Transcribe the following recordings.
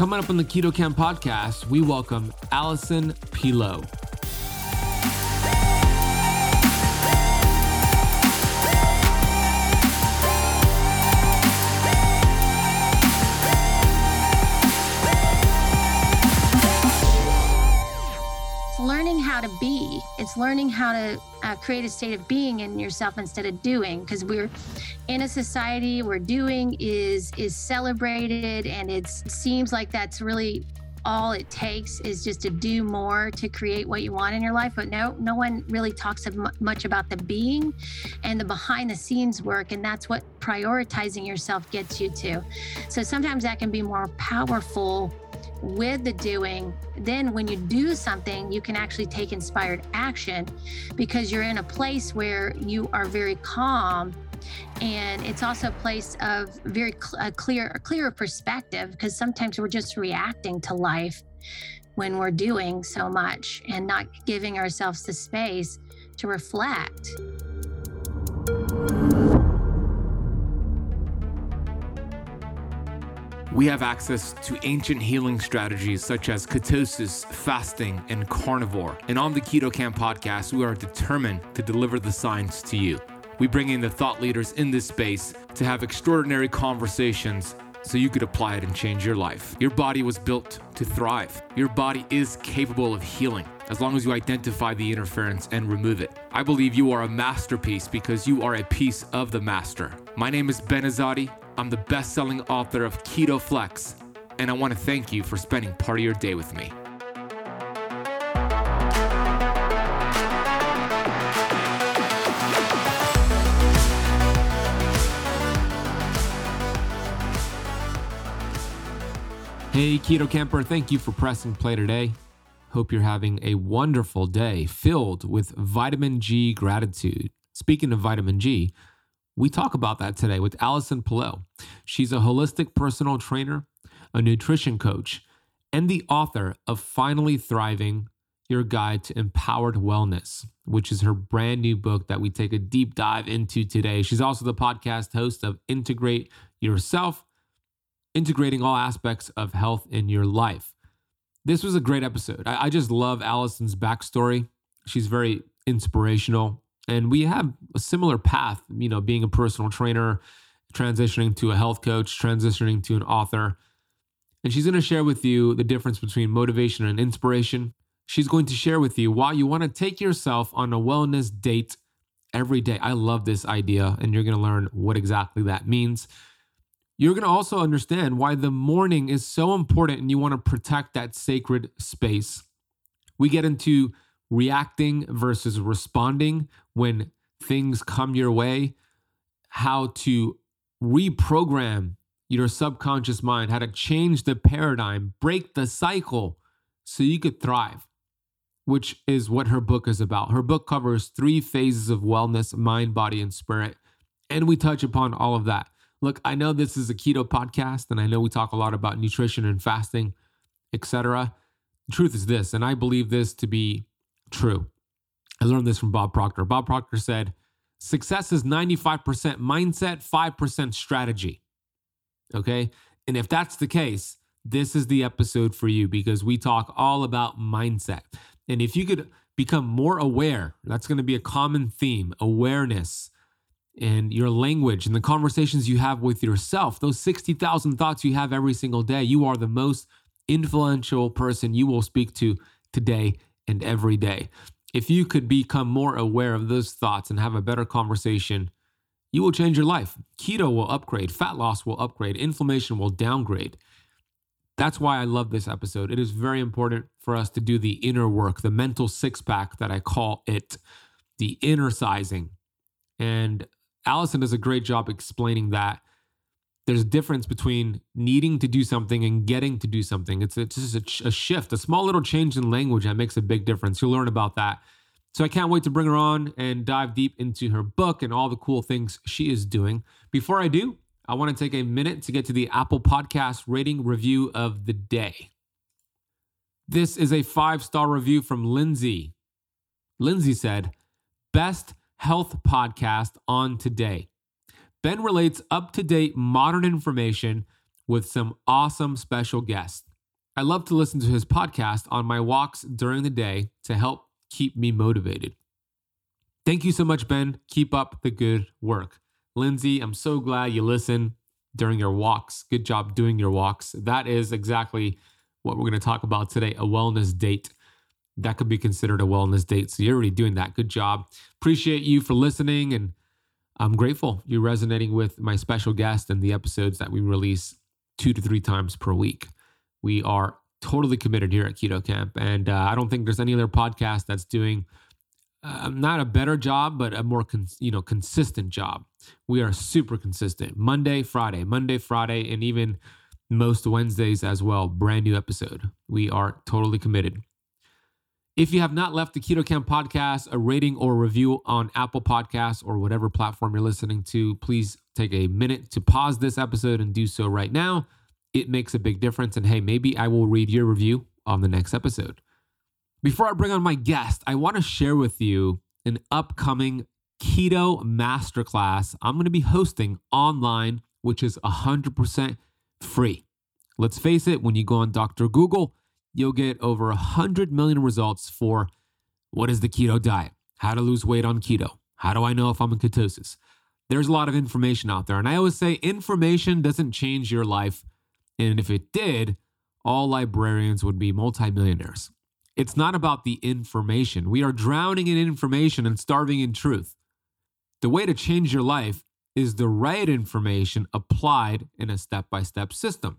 Coming up on the Keto Kamp podcast, we welcome Allison Pelot. learning how to be. It's learning how to uh, create a state of being in yourself instead of doing. Because we're in a society where doing is is celebrated, and it seems like that's really all it takes is just to do more to create what you want in your life. But no no one really talks much about the being and the behind the scenes work and that's what prioritizing yourself gets you to. So sometimes that can be more powerful with the doing, then when you do something, you can actually take inspired action because you're in a place where you are very calm and it's also a place of very cl- a clear a clearer perspective because sometimes we're just reacting to life when we're doing so much and not giving ourselves the space to reflect. We have access to ancient healing strategies such as ketosis, fasting, and carnivore. And on the Keto Kamp podcast, we are determined to deliver the science to you. We bring in the thought leaders in this space to have extraordinary conversations so you could apply it and change your life. Your body was built to thrive. Your body is capable of healing as long as you identify the interference and remove it. I believe you are a masterpiece because you are a piece of the master. My name is Ben Azadi. I'm the best selling author of Keto Flex, and I want to thank you for spending part of your day with me. Hey, Keto Camper, thank you for pressing play today. Hope you're having a wonderful day filled with vitamin G gratitude. Speaking of vitamin G, we talk about that today with Allison Pelot. She's a holistic personal trainer, a nutrition coach, and the author of Finally Thriving Your Guide to Empowered Wellness, which is her brand new book that we take a deep dive into today. She's also the podcast host of Integrate Yourself, integrating all aspects of health in your life. This was a great episode. I, I just love Allison's backstory. She's very inspirational and we have a similar path, you know, being a personal trainer, transitioning to a health coach, transitioning to an author. And she's going to share with you the difference between motivation and inspiration. She's going to share with you why you want to take yourself on a wellness date every day. I love this idea, and you're going to learn what exactly that means. You're going to also understand why the morning is so important and you want to protect that sacred space. We get into reacting versus responding when things come your way, how to reprogram your subconscious mind, how to change the paradigm, break the cycle so you could thrive, which is what her book is about. Her book covers three phases of wellness mind, body, and spirit. And we touch upon all of that. Look, I know this is a keto podcast, and I know we talk a lot about nutrition and fasting, etc. The truth is this, and I believe this to be true. I learned this from Bob Proctor. Bob Proctor said, Success is 95% mindset, 5% strategy. Okay. And if that's the case, this is the episode for you because we talk all about mindset. And if you could become more aware, that's going to be a common theme awareness and your language and the conversations you have with yourself, those 60,000 thoughts you have every single day, you are the most influential person you will speak to today and every day. If you could become more aware of those thoughts and have a better conversation, you will change your life. Keto will upgrade, fat loss will upgrade, inflammation will downgrade. That's why I love this episode. It is very important for us to do the inner work, the mental six pack that I call it, the inner sizing. And Allison does a great job explaining that there's a difference between needing to do something and getting to do something. It's, it's just a, a, shift, a small little change in language that makes a big difference. You'll learn about that. So I can't wait to bring her on and dive deep into her book and all the cool things she is doing. Before I do, I want to take a minute to get to the Apple Podcast rating review of the day. This is a five star review from Lindsay. Lindsay said, Best health podcast on today. Ben relates up to date modern information with some awesome special guests. I love to listen to his podcast on my walks during the day to help keep me motivated. Thank you so much, Ben. Keep up the good work. Lindsay, I'm so glad you listen during your walks. Good job doing your walks. That is exactly what we're going to talk about today a wellness date. That could be considered a wellness date. So you're already doing that. Good job. Appreciate you for listening. And I'm grateful you're resonating with my special guest and the episodes that we release two to three times per week. We are totally committed here at Keto Kamp. And uh, I don't think there's any other podcast that's doing uh, not a better job, but a more con- you know consistent job. We are super consistent. Monday, Friday, Monday, Friday, and even most Wednesdays as well. Brand new episode. We are totally committed. If you have not left the Keto Kamp podcast a rating or review on Apple Podcasts or whatever platform you're listening to, please take a minute to pause this episode and do so right now. It makes a big difference. And hey, maybe I will read your review on the next episode. Before I bring on my guest, I want to share with you an upcoming keto masterclass I'm going to be hosting online, which is 100% free. Let's face it, when you go on Dr. Google, you'll get over 100 million results for what is the keto diet, how to lose weight on keto, how do I know if I'm in ketosis. There's a lot of information out there. And I always say information doesn't change your life. And if it did, all librarians would be multimillionaires. It's not about the information. We are drowning in information and starving in truth. The way to change your life is the right information applied in a step by step system.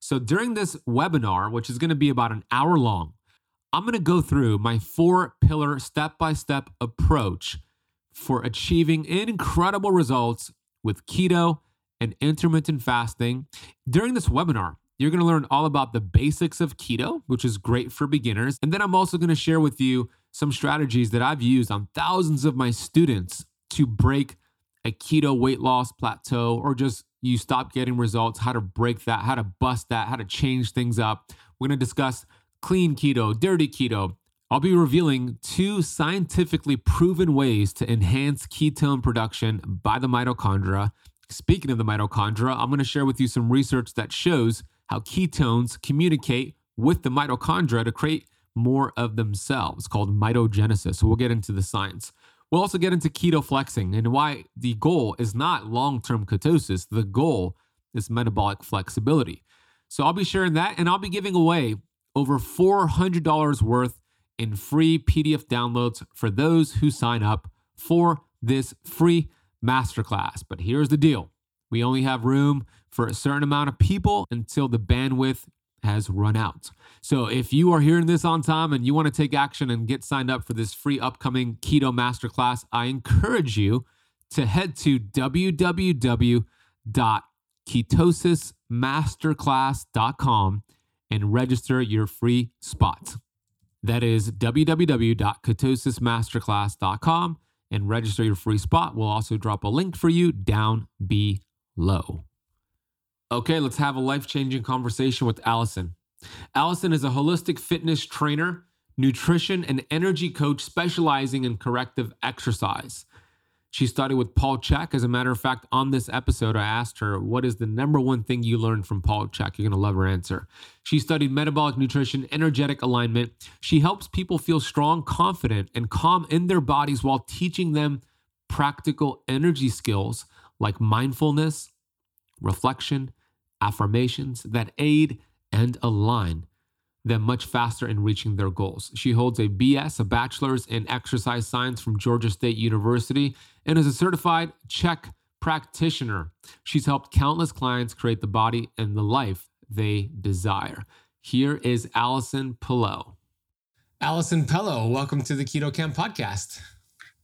So during this webinar, which is going to be about an hour long, I'm going to go through my four pillar step by step approach for achieving incredible results with keto and intermittent fasting. During this webinar, you're going to learn all about the basics of keto, which is great for beginners. And then I'm also going to share with you some strategies that I've used on thousands of my students to break a keto weight loss plateau or just you stop getting results, how to break that, how to bust that, how to change things up. We're going to discuss clean keto, dirty keto. I'll be revealing two scientifically proven ways to enhance ketone production by the mitochondria. Speaking of the mitochondria, I'm going to share with you some research that shows how ketones communicate with the mitochondria to create more of themselves called mitogenesis. So we'll get into the science. We'll also get into keto flexing and why the goal is not long term ketosis. The goal is metabolic flexibility. So I'll be sharing that and I'll be giving away over $400 worth in free PDF downloads for those who sign up for this free masterclass. But here's the deal we only have room for a certain amount of people until the bandwidth has run out. So if you are hearing this on time and you want to take action and get signed up for this free upcoming keto masterclass, I encourage you to head to www.ketosismasterclass.com and register your free spot. That is www.ketosismasterclass.com and register your free spot. We'll also drop a link for you down below. Okay, let's have a life changing conversation with Allison. Allison is a holistic fitness trainer, nutrition, and energy coach specializing in corrective exercise. She studied with Paul Chek. As a matter of fact, on this episode, I asked her, What is the number one thing you learned from Paul Chek? You're going to love her answer. She studied metabolic nutrition, energetic alignment. She helps people feel strong, confident, and calm in their bodies while teaching them practical energy skills like mindfulness, reflection, affirmations that aid and align them much faster in reaching their goals. She holds a BS, a bachelor's in exercise science from Georgia State University, and is a certified Chek practitioner. She's helped countless clients create the body and the life they desire. Here is Allison Pelot. Allison Pelot, welcome to the Keto Kamp podcast.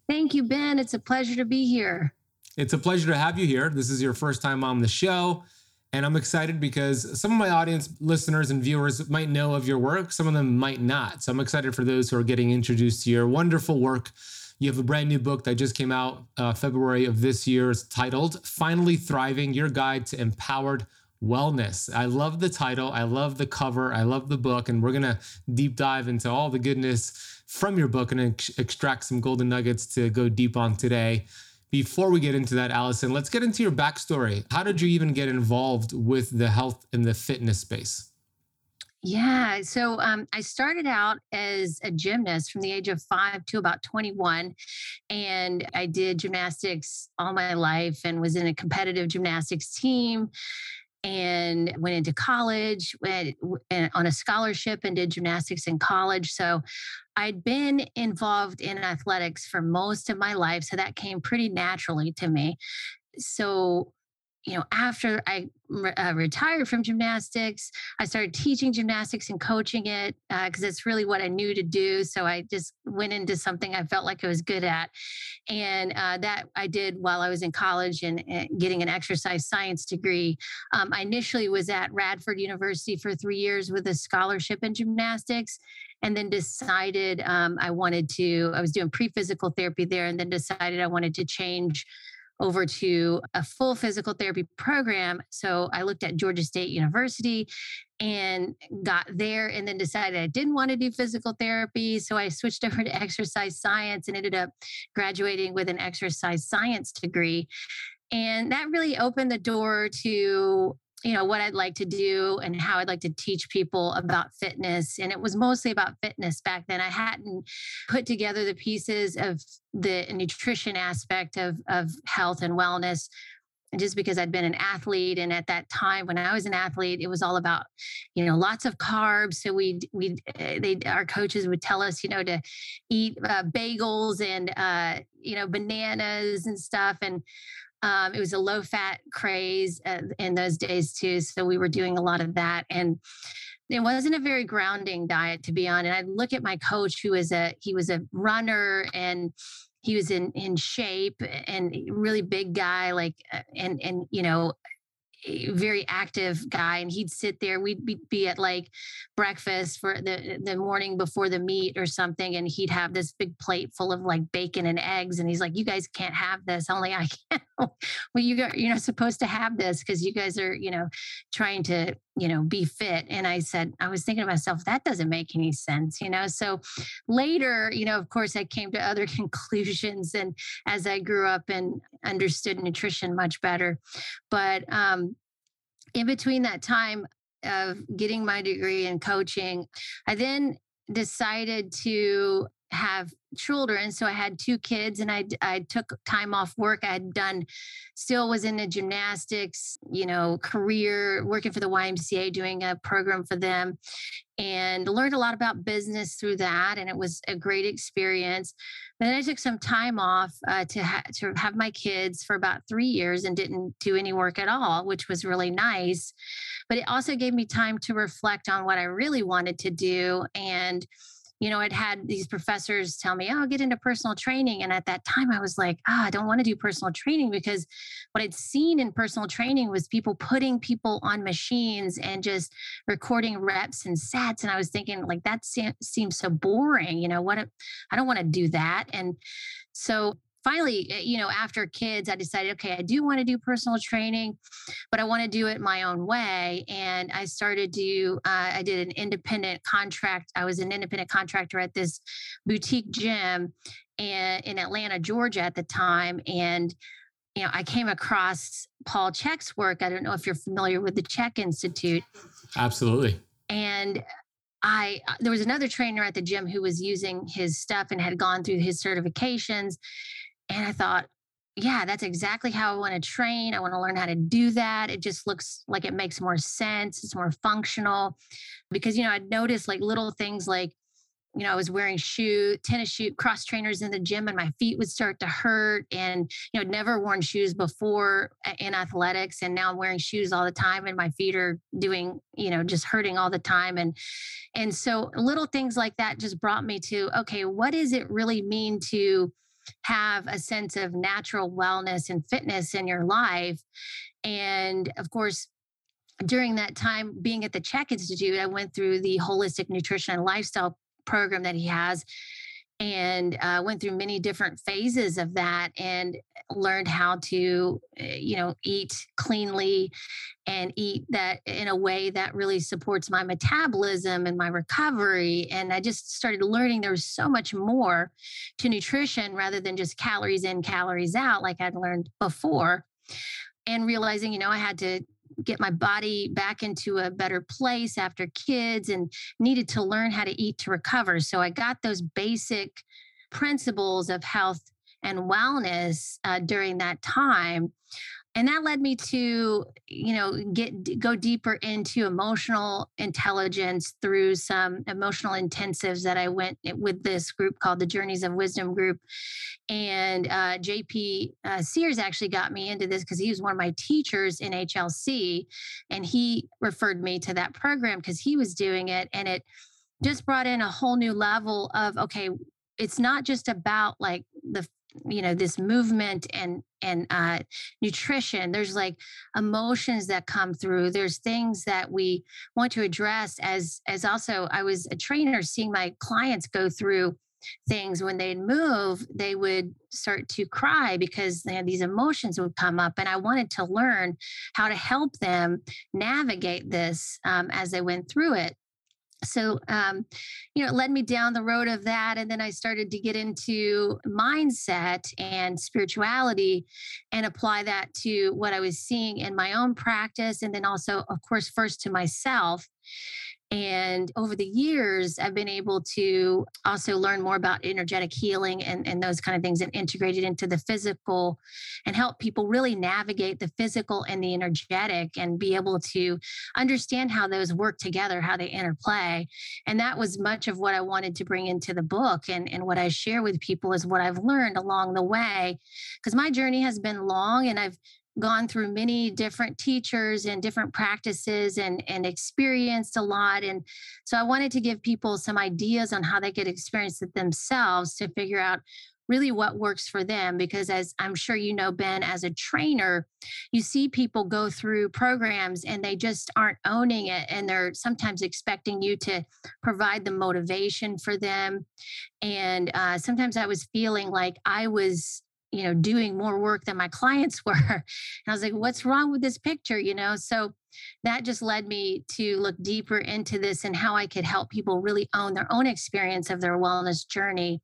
Thank you, Ben. It's a pleasure to be here. It's a pleasure to have you here. This is your first time on the show. And I'm excited because some of my audience, listeners, and viewers might know of your work. Some of them might not. So I'm excited for those who are getting introduced to your wonderful work. You have a brand new book that just came out uh, February of this year. It's titled Finally Thriving Your Guide to Empowered Wellness. I love the title. I love the cover. I love the book. And we're going to deep dive into all the goodness from your book and ex- extract some golden nuggets to go deep on today. Before we get into that, Allison, let's get into your backstory. How did you even get involved with the health and the fitness space? Yeah. So um, I started out as a gymnast from the age of five to about 21. And I did gymnastics all my life and was in a competitive gymnastics team and went into college went on a scholarship and did gymnastics in college. So I'd been involved in athletics for most of my life. So that came pretty naturally to me. So you know, after I uh, retired from gymnastics, I started teaching gymnastics and coaching it because uh, it's really what I knew to do. So I just went into something I felt like I was good at. And uh, that I did while I was in college and, and getting an exercise science degree. Um, I initially was at Radford University for three years with a scholarship in gymnastics and then decided um, I wanted to, I was doing pre physical therapy there, and then decided I wanted to change over to a full physical therapy program. So I looked at Georgia State University and got there and then decided I didn't want to do physical therapy. So I switched over to exercise science and ended up graduating with an exercise science degree. And that really opened the door to you know what I'd like to do and how I'd like to teach people about fitness. And it was mostly about fitness back then. I hadn't put together the pieces of the nutrition aspect of of health and wellness just because I'd been an athlete. And at that time when I was an athlete it was all about you know lots of carbs. So we we eh, they our coaches would tell us you know to eat uh, bagels and uh, you know bananas and stuff. And um, it was a low fat craze uh, in those days too. So we were doing a lot of that. And it wasn't a very grounding diet to be on. And I look at my coach who was a, he was a runner and he was in, in shape and really big guy, like, uh, and, and, you know, very active guy and he'd sit there we'd be, be, at like breakfast for the the morning before the meet or something and he'd have this big plate full of like bacon and eggs and he's like you guys can't have this only i can. Well you got you're not supposed to have this because you guys are you know trying to you know be fit and i said i was thinking to myself that doesn't make any sense you know? So later you know of course i came to other conclusions and as i grew up and understood nutrition much better. But um in between that time of getting my degree in coaching i then decided to have children so i had two kids and i i took time off work. I had done still was in the gymnastics you know career working for the ymca doing a program for them and learned a lot about business through that and it was a great experience. But then i took some time off uh, to, ha- to have my kids for about three years and didn't do any work at all which was really nice but it also gave me time to reflect on what i really wanted to do and you know, I'd had these professors tell me, oh, get into personal training. And at that time, I was like, ah, oh, I don't want to do personal training because what I'd seen in personal training was people putting people on machines and just recording reps and sets. And I was thinking, like, that seems so boring. You know, what? I don't want to do that. And so finally, eh, you know, after kids, I decided, okay, I do want to do personal training, but I want to do it my own way. And I started to, uh, I did an independent contract. I was an independent contractor at this boutique gym and, in Atlanta, Georgia at the time. And you know, I came across Paul Chek's work. I don't know if you're familiar with the Chek Institute. Absolutely. And I uh, there was another trainer at the gym who was using his stuff and had gone through his certifications and I thought, yeah, that's exactly how I want to train. I want to learn how to do that. It just looks like it makes more sense. It's more functional because, you know, I'd noticed like little things like, you know, I was wearing shoe, tennis shoe, cross trainers in the gym and my feet would start to hurt. And, you know, I'd never worn shoes before in athletics. And now I'm wearing shoes all the time and my feet are doing, you know, just hurting all the time. And, and so little things like that just brought me to, okay, what does it really mean to, have a sense of natural wellness and fitness in your life. And of course, during that time being at the Chek Institute, I went through the holistic nutrition and lifestyle program that he has and uh, went through many different phases of that and learned how to eh, you know eat cleanly and eat that in a way that really supports my metabolism and my recovery and i just started learning there was so much more to nutrition rather than just calories in calories out like i'd learned before and realizing you know i had to get my body back into a better place after kids and needed to learn how to eat to recover. So I got those basic principles of health and wellness uh, during that time and that led me to you know get go deeper into emotional intelligence through some emotional intensives that i went with this group called the journeys of wisdom group. And uh, jp uh, sears actually got me into this because he was one of my teachers in hlc and he referred me to that program because he was doing it and it just brought in a whole new level of okay it's not just about like the you know this movement and and uh, nutrition there's like emotions that come through there's things that we want to address as as also i was a trainer seeing my clients go through things when they'd move they would start to cry because they had these emotions would come up and i wanted to learn how to help them navigate this um, as they went through it so um, you know it led me down the road of that and then i started to get into mindset and spirituality and apply that to what i was seeing in my own practice and then also of course first to myself and over the years, I've been able to also learn more about energetic healing and, and those kind of things and integrate it into the physical and help people really navigate the physical and the energetic and be able to understand how those work together, how they interplay. And that was much of what I wanted to bring into the book. And, and what I share with people is what I've learned along the way. Because my journey has been long and I've gone through many different teachers and different practices and and experienced a lot. And so i wanted to give people some ideas on how they could experience it themselves to figure out really what works for them. Because as i'm sure you know ben as a trainer you see people go through programs and they just aren't owning it. And they're sometimes expecting you to provide the motivation for them. And uh, sometimes i was feeling like i was you know doing more work than my clients were. And i was like what's wrong with this picture? You know so that just led me to look deeper into this and how i could help people really own their own experience of their wellness journey.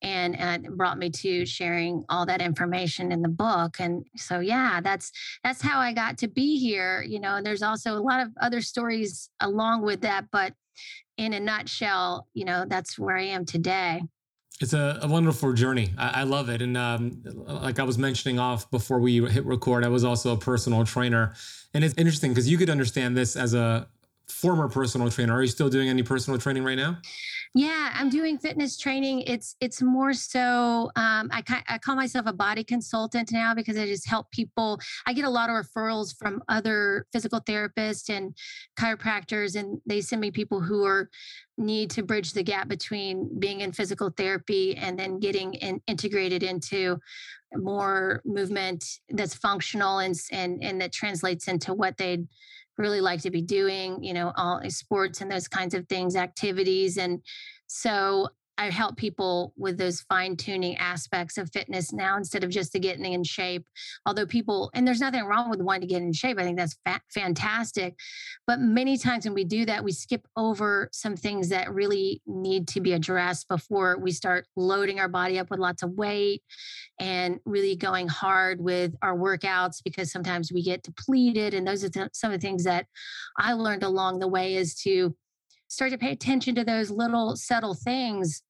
And, and it brought me to sharing all that information in the book. And so yeah that's that's how i got to be here you know and there's also a lot of other stories along with that but in a nutshell you know that's where i am today it's a, a wonderful journey. I, I love it. And um, like I was mentioning off before we hit record, I was also a personal trainer. And it's interesting because you could understand this as a former personal trainer. Are you still doing any personal training right now? Yeah, I'm doing fitness training. It's it's more so um, I I call myself a body consultant now because I just help people. I get a lot of referrals from other physical therapists and chiropractors, and they send me people who are need to bridge the gap between being in physical therapy and then getting in, integrated into more movement that's functional and and and that translates into what they'd really like to be doing, you know, all eh, sports and those kinds of things, activities. And so I help people with those fine tuning aspects of fitness now instead of just the getting in shape. Although people, and there's nothing wrong with wanting to get in shape, I think that's fa- fantastic. But many times when we do that, we skip over some things that really need to be addressed before we start loading our body up with lots of weight and really going hard with our workouts because sometimes we get depleted. And those are th- some of the things that I learned along the way is to start to pay attention to those little subtle things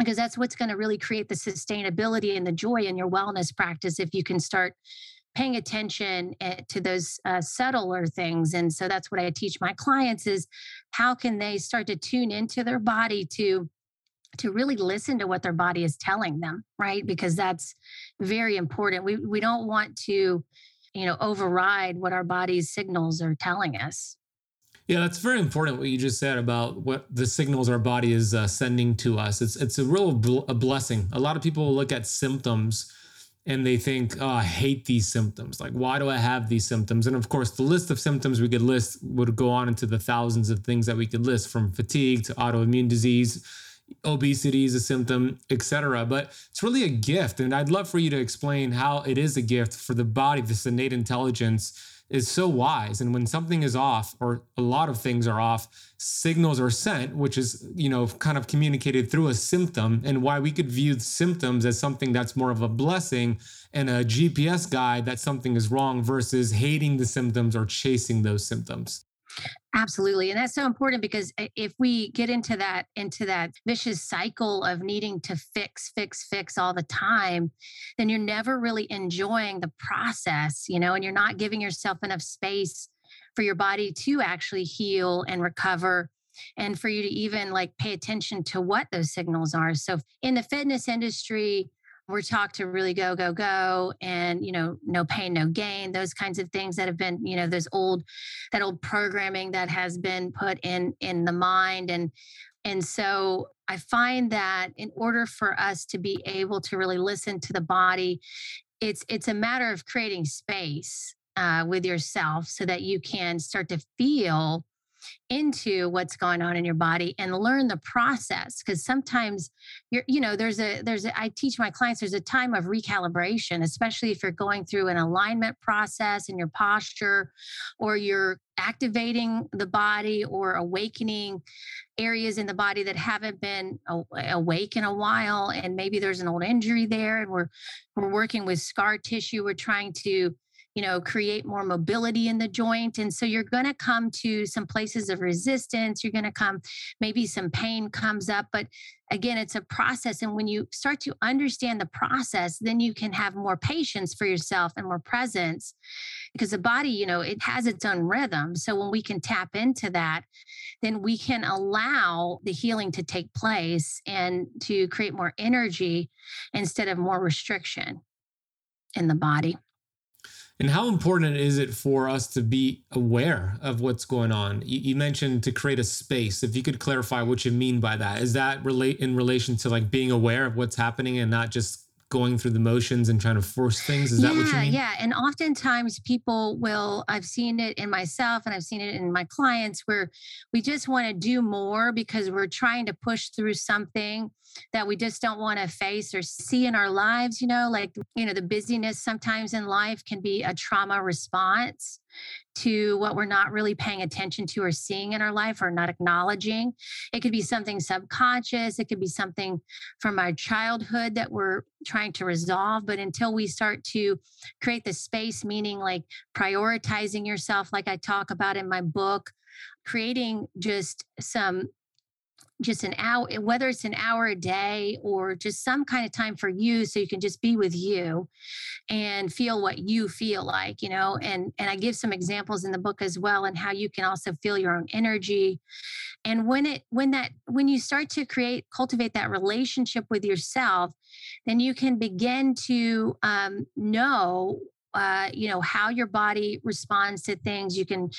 because that's what's going to really create the sustainability and the joy in your wellness practice if you can start paying attention eh, to those uh, subtler things. And so that's what i teach my clients is how can they start to tune into their body to to really listen to what their body is telling them right? Because that's very important. We we don't want to you know override what our body's signals are telling us yeah, that's very important what you just said about what the signals our body is uh, sending to us. It's it's a real bl- a blessing. A lot of people look at symptoms and they think, "Oh, I hate these symptoms. Like, why do I have these symptoms?" And of course, the list of symptoms we could list would go on into the thousands of things that we could list, from fatigue to autoimmune disease, obesity is a symptom, etc. But it's really a gift, and I'd love for you to explain how it is a gift for the body, this innate intelligence is so wise and when something is off or a lot of things are off signals are sent which is you know kind of communicated through a symptom and why we could view symptoms as something that's more of a blessing and a gps guide that something is wrong versus hating the symptoms or chasing those symptoms Absolutely. And that's so important because if we get into that into that vicious cycle of needing to fix fix fix all the time, then you're never really enjoying the process, you know, and you're not giving yourself enough space for your body to actually heal and recover and for you to even like pay attention to what those signals are. So in the fitness industry, we're taught to really go go go and you know no pain no gain those kinds of things that have been you know those old that old programming that has been put in in the mind and and so i find that in order for us to be able to really listen to the body it's it's a matter of creating space uh, with yourself so that you can start to feel into what's going on in your body and learn the process because sometimes you're you know there's a there's a, I teach my clients there's a time of recalibration especially if you're going through an alignment process in your posture or you're activating the body or awakening areas in the body that haven't been awake in a while and maybe there's an old injury there and we're we're working with scar tissue we're trying to you know, create more mobility in the joint. And so you're going to come to some places of resistance. You're going to come, maybe some pain comes up. But again, it's a process. And when you start to understand the process, then you can have more patience for yourself and more presence because the body, you know, it has its own rhythm. So when we can tap into that, then we can allow the healing to take place and to create more energy instead of more restriction in the body. And how important is it for us to be aware of what's going on? You, mentioned to create a space. If you could clarify what you mean by that, is that relate in relation to like being aware of what's happening and not just going through the motions and trying to force things? Is yeah, that what you mean? Yeah. And oftentimes people will, I've seen it in myself and I've seen it in my clients where we just want to do more because we're trying to push through something that we just don't want to face or see in our lives. You know, like, you know, the busyness sometimes in life can be a trauma response to what we're not really paying attention to or seeing in our life or not acknowledging. It could be something subconscious, it could be something from our childhood that we're trying to resolve. But until we start to create the space, meaning like prioritizing yourself, like I talk about in my book, creating just some just an hour, whether it's an hour a day or just some kind of time for you so you can just be with you and feel what you feel like, you know, and and I give some examples in the book as well and how you can also feel your own energy. And when it when that when you start to create cultivate that relationship with yourself, then you can begin to um, know uh, you know how your body responds to things. You can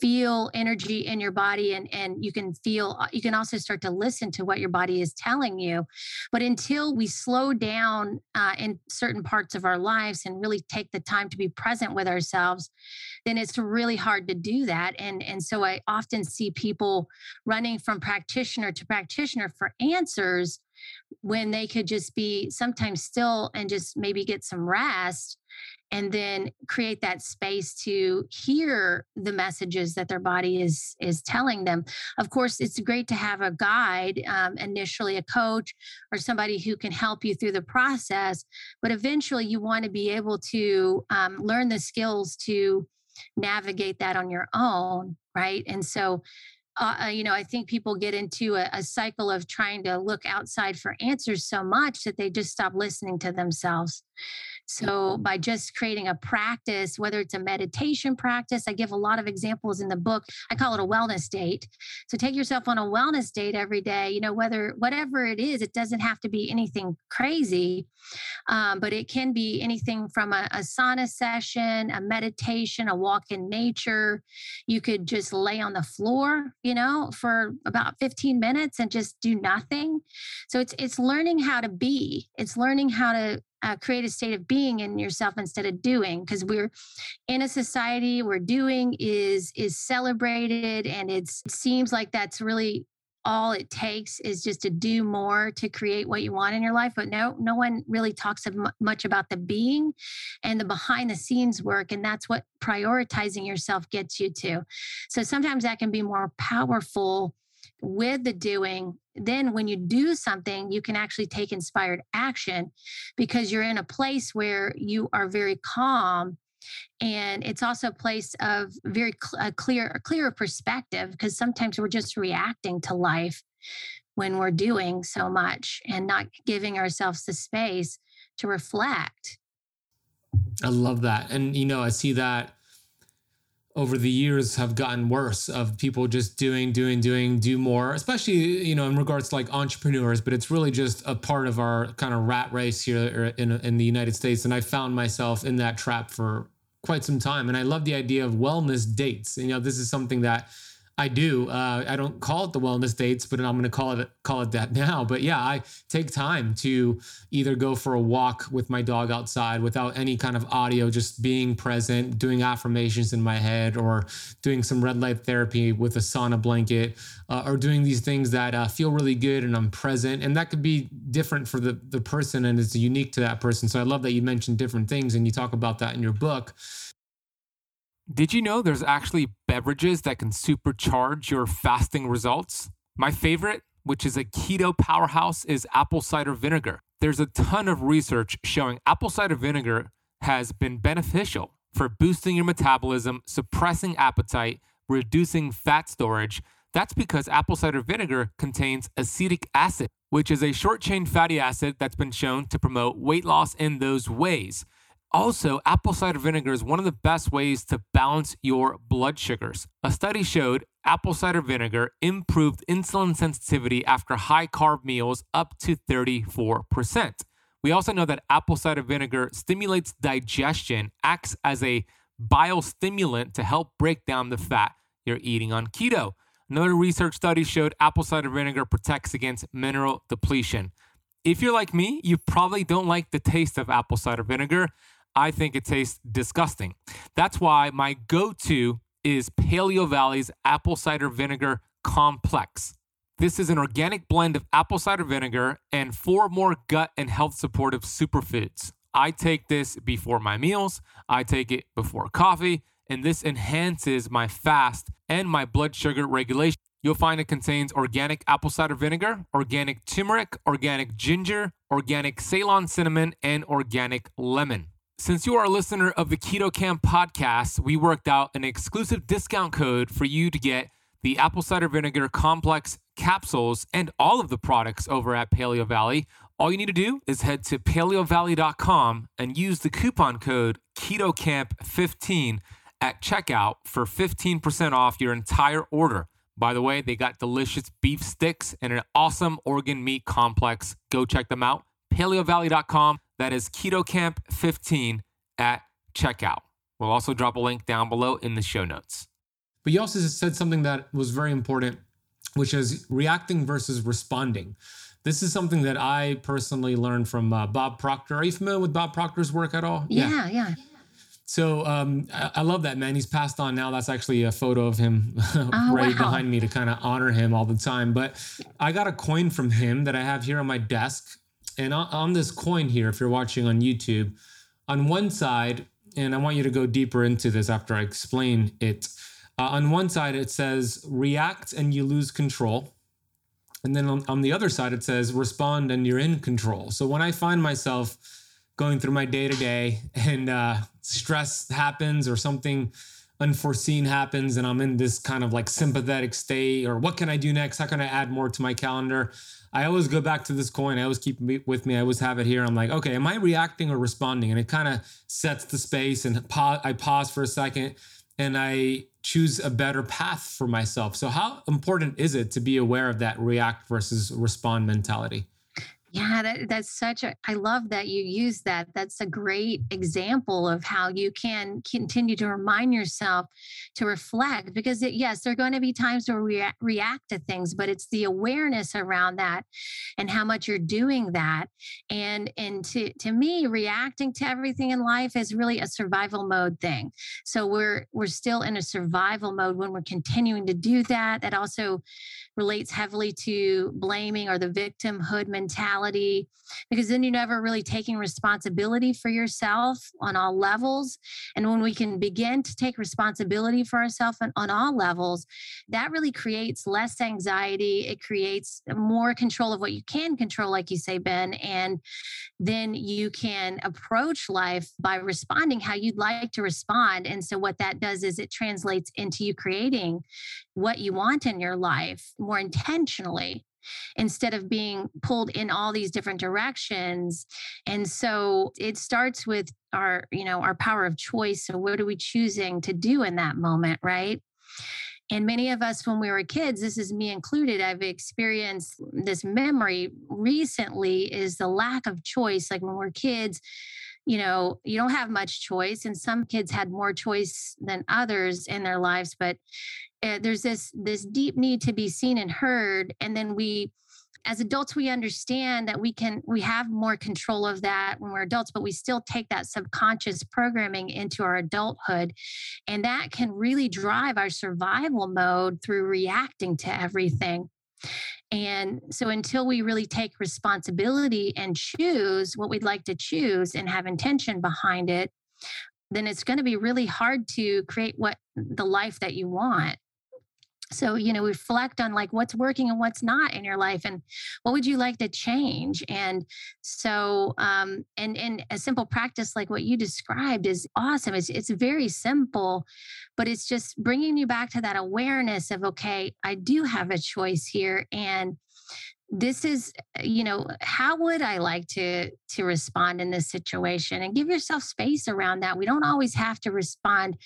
feel energy in your body and and you can feel uh, you can also start to listen to what your body is telling you. But until we slow down uh, in certain parts of our lives and really take the time to be present with ourselves then it's really hard to do that. And and so i often see people running from practitioner to practitioner for answers when they could just be sometimes still and just maybe get some rest and then create that space to hear the messages that their body is is telling them. Of course it's great to have a guide um, initially a coach or somebody who can help you through the process but eventually you want to be able to um, learn the skills to navigate that on your own right? And so uh, uh, you know, I think people get into a, a, cycle of trying to look outside for answers so much that they just stop listening to themselves. So, by just creating a practice, whether it's a meditation practice, I give a lot of examples in the book. I call it a wellness date. So, take yourself on a wellness date every day, you know, whether whatever it is, it doesn't have to be anything crazy, um, but it can be anything from a, a sauna session, a meditation, a walk in nature. You could just lay on the floor, you know, for about 15 minutes and just do nothing. So, it's, it's learning how to be, it's learning how to uh, create a state of being in yourself instead of doing because we're in a society where doing is is celebrated and it seems like that's really all it takes is just to do more to create what you want in your life but no no one really talks much about the being and the behind the scenes work and that's what prioritizing yourself gets you to. So sometimes that can be more powerful with the doing then when you do something you can actually take inspired action because you're in a place where you are very calm. And it's also a place of very cl- a clear a clearer perspective because sometimes we're just reacting to life when we're doing so much and not giving ourselves the space to reflect. I love that. And you know i see that over the years have gotten worse of people just doing doing doing do more especially you know in regards to like entrepreneurs but it's really just a part of our kind of rat race here er, in, in the united states and i found myself in that trap for quite some time and i love the idea of wellness dates. You know this is something that I do. Uh, I don't call it the wellness dates, but I'm going to call it call it that now. But yeah, I take time to either go for a walk with my dog outside without any kind of audio, just being present, doing affirmations in my head, or doing some red light therapy with a sauna blanket, uh, or doing these things that uh, feel really good and I'm present. And that could be different for the the person and it's unique to that person. So I love that you mentioned different things and you talk about that in your book. Did you know there's actually beverages that can supercharge your fasting results? My favorite, which is a keto powerhouse, is apple cider vinegar. There's a ton of research showing apple cider vinegar has been beneficial for boosting your metabolism, suppressing appetite, reducing fat storage. That's because apple cider vinegar contains acetic acid, which is a short chain fatty acid that's been shown to promote weight loss in those ways. Also, apple cider vinegar is one of the best ways to balance your blood sugars. A study showed apple cider vinegar improved insulin sensitivity after high carb meals up to 34%. We also know that apple cider vinegar stimulates digestion, acts as a bile stimulant to help break down the fat you're eating on keto. Another research study showed apple cider vinegar protects against mineral depletion. If you're like me, you probably don't like the taste of apple cider vinegar. I think it tastes disgusting. That's why my go to is Paleo Valley's apple cider vinegar complex. This is an organic blend of apple cider vinegar and four more gut and health supportive superfoods. I take this before my meals, I take it before coffee, and this enhances my fast and my blood sugar regulation. You'll find it contains organic apple cider vinegar, organic turmeric, organic ginger, organic Ceylon cinnamon, and organic lemon. Since you are a listener of the Keto Kamp podcast, we worked out an exclusive discount code for you to get the apple cider vinegar complex capsules and all of the products over at Paleo Valley. All you need to do is head to paleovalley.com and use the coupon code KetoKamp15 at checkout for 15% off your entire order. By the way, they got delicious beef sticks and an awesome organ meat complex. Go check them out. PaleoValley.com that is Keto Kamp 15 at checkout. We'll also drop a link down below in the show notes. But you also said something that was very important, which is reacting versus responding. This is something that I personally learned from uh, Bob Proctor. Are you familiar with Bob Proctor's work at all? Yeah, yeah. yeah. So um, I, I, love that man. He's passed on now. That's actually a photo of him oh, right wow. behind me to kind of honor him all the time. But I got a coin from him that I have here on my desk and on this coin here, if you're watching on YouTube, on one side, and I want you to go deeper into this after I explain it. Uh, on one side, it says react and you lose control. And then on, on the other side, it says respond and you're in control. So when I find myself going through my day to day and uh, stress happens or something unforeseen happens and I'm in this kind of like sympathetic state or what can I do next? How can I add more to my calendar? I always go back to this coin. I always keep it with me. I always have it here. I'm like, okay, am I reacting or responding? And it kind of sets the space and pause, I pause for a second and I choose a better path for myself. So how important is it to be aware of that react versus respond mentality? Yeah, that, that's such a, I love that you use that. That's a great example of how you can continue to remind yourself to reflect because, it, yes, there are going to be times where we react to things, but it's the awareness around that and how much you're doing that. And, and to, to me, reacting to everything in life is really a survival mode thing. So we're, we're still in a survival mode when we're continuing to do that. That also relates heavily to blaming or the victimhood mentality, because then you're never really taking responsibility for yourself on all levels. And when we can begin to take responsibility for ourselves on, on all levels, that really creates less anxiety. It creates more control of what you can control, like you say, Ben. And then you can approach life by responding how you'd like to respond. And so, what that does is it translates into you creating what you want in your life more intentionally instead of being pulled in all these different directions. And so it starts with our you know our power of choice. So what are we choosing to do in that moment right? And many of us when we were kids this is me included i've experienced this memory recently is the lack of choice. Like when we're kids you know you don't have much choice and some kids had more choice than others in their lives but uh, there's this this deep need to be seen and heard and then we as adults we understand that we can we have more control of that when we're adults but we still take that subconscious programming into our adulthood and that can really drive our survival mode through reacting to everything and so until we really take responsibility and choose what we'd like to choose and have intention behind it then it's going to be really hard to create what the life that you want so you know reflect on like what's working and what's not in your life and what would you like to change? And so um and and a simple practice like what you described is awesome. It's it's very simple but it's just bringing you back to that awareness of okay i do have a choice here and this is you know how would i like to to respond in this situation? And give yourself space around that. We don't always have to respond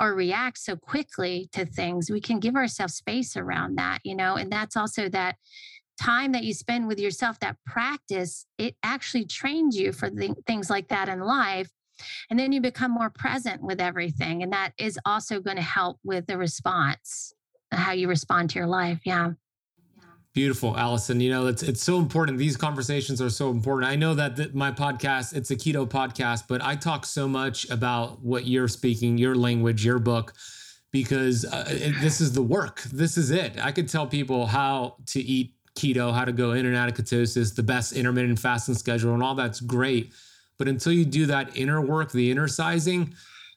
or react so quickly to things we can give ourselves space around that you know and that's also that time that you spend with yourself that practice it actually trains you for th- things like that in life and then you become more present with everything and that is also going to help with the response how you respond to your life yeah Beautiful, Allison. You know, it's it's so important. These conversations are so important. I know that the, my podcast, it's a keto podcast, but I talk so much about what you're speaking, your language, your book, because uh, it, this is the work. This is it. I could tell people how to eat keto, how to go in and out of ketosis, the best intermittent fasting schedule, and all that's great. But until you do that inner work, the inner sizing,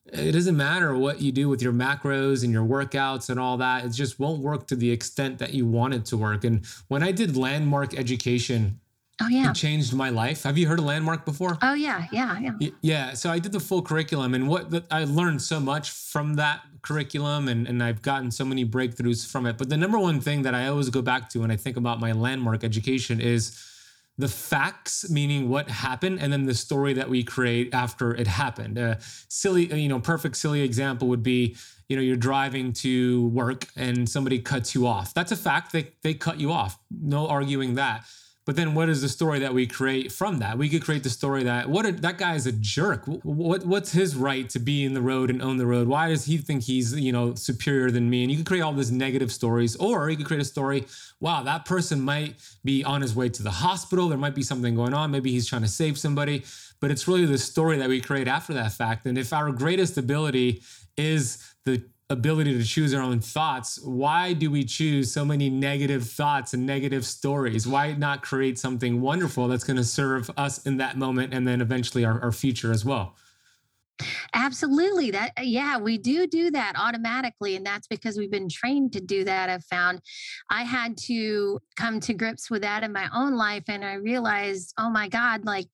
it doesn't matter what you do with your macros and your workouts and all that. It just won't work to the extent that you want it to work. And when I did landmark education, Oh yeah. It changed my life. Have you heard of Landmark before? Oh yeah, yeah, yeah. Yeah. So I did the full curriculum and what I learned so much from that curriculum and, and I've gotten so many breakthroughs from it. But the number one thing that I always go back to when I think about my landmark education is the facts, meaning what happened, and then the story that we create after it happened. A silly, you know, perfect silly example would be, you know, you're driving to work and somebody cuts you off. That's a fact. They they cut you off. No arguing that. But then, what is the story that we create from that? We could create the story that what a, that guy is a jerk. What what's his right to be in the road and own the road? Why does he think he's you know superior than me? And you could create all these negative stories, or you could create a story. Wow, that person might be on his way to the hospital. There might be something going on. Maybe he's trying to save somebody. But it's really the story that we create after that fact. And if our greatest ability is the ability to choose our own thoughts, why do we choose so many negative thoughts and negative stories? Why not create something wonderful that's going to serve us in that moment and then eventually our, our future as well? Absolutely. That yeah, we do do that automatically and that's because we've been trained to do that. I've found I had to come to grips with that in my own life and I realized, "Oh my god, like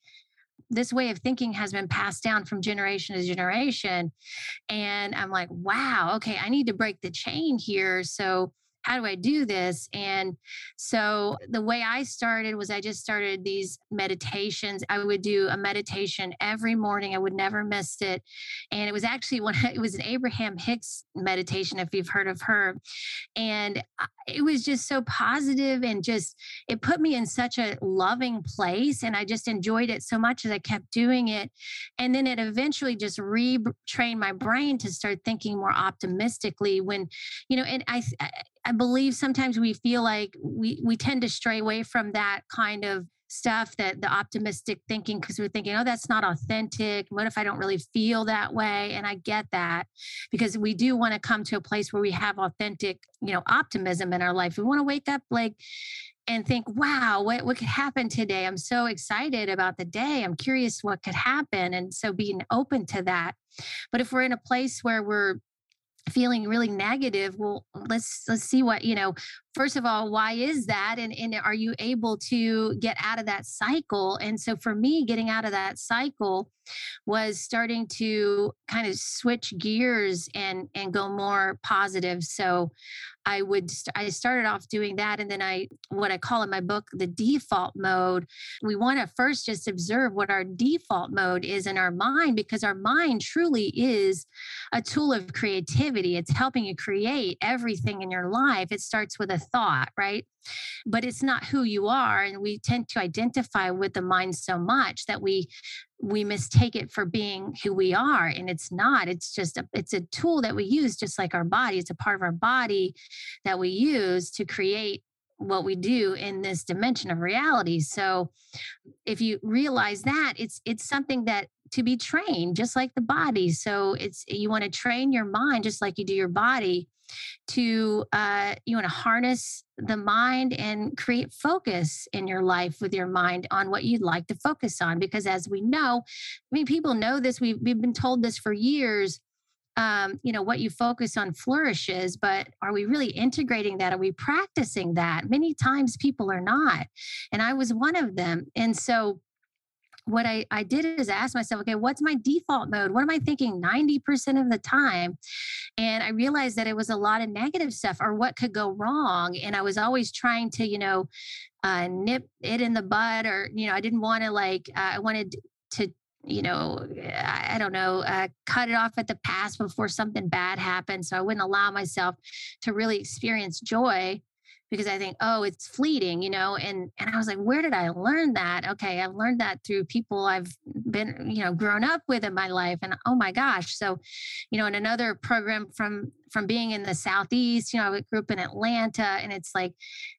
this way of thinking has been passed down from generation to generation. And I'm like, wow, okay, I need to break the chain here. So how do I do this? And so the way I started was I just started these meditations. I would do a meditation every morning. I would never miss it. And it was actually when it was an Abraham Hicks meditation, if you've heard of her. And it was just so positive and just, it put me in such a loving place. And I just enjoyed it so much as I kept doing it. And then it eventually just retrained my brain to start thinking more optimistically when, you know, and I, I believe sometimes we feel like we we tend to stray away from that kind of stuff that the optimistic thinking because we're thinking oh that's not authentic. What if i don't really feel that way? And i get that because we do want to come to a place where we have authentic you know optimism in our life. We want to wake up like and think wow what, what could happen today? I'm so excited about the day. I'm curious what could happen. And so being open to that. But if we're in a place where we're feeling really negative well let's let's see what you know first of all why is that? And, and are you able to get out of that cycle? And so for me getting out of that cycle was starting to kind of switch gears and and go more positive. So i would i started off doing that and then i what i call in my book the default mode. We want to first just observe what our default mode is in our mind because our mind truly is a tool of creativity. It's helping you create everything in your life. It starts with a thought right? But it's not who you are and we tend to identify with the mind so much that we we mistake it for being who we are and it's not. It's just a it's a tool that we use just like our body. It's a part of our body that we use to create what we do in this dimension of reality. So if you realize that it's it's something that to be trained just like the body. So it's you want to train your mind just like you do your body to uh, you want to harness the mind and create focus in your life with your mind on what you'd like to focus on because as we know i mean people know this we've, we've been told this for years um, you know what you focus on flourishes but are we really integrating that? Are we practicing that? Many times people are not and i was one of them and so what I, I did is ask myself, okay, what's my default mode? What am I thinking 90% of the time? And I realized that it was a lot of negative stuff or what could go wrong. And I was always trying to, you know, uh, nip it in the bud or, you know, I didn't want to like, uh, I wanted to you know, I, don't know, uh, cut it off at the pass before something bad happened. So I wouldn't allow myself to really experience joy because I think, oh, it's fleeting, you know, and and I was like, where did I learn that? Okay, I've learned that through people I've been, you know, grown up with in my life, and oh my gosh, so, you know, in another program from from being in the southeast, you know, I grew up in Atlanta, and it's like,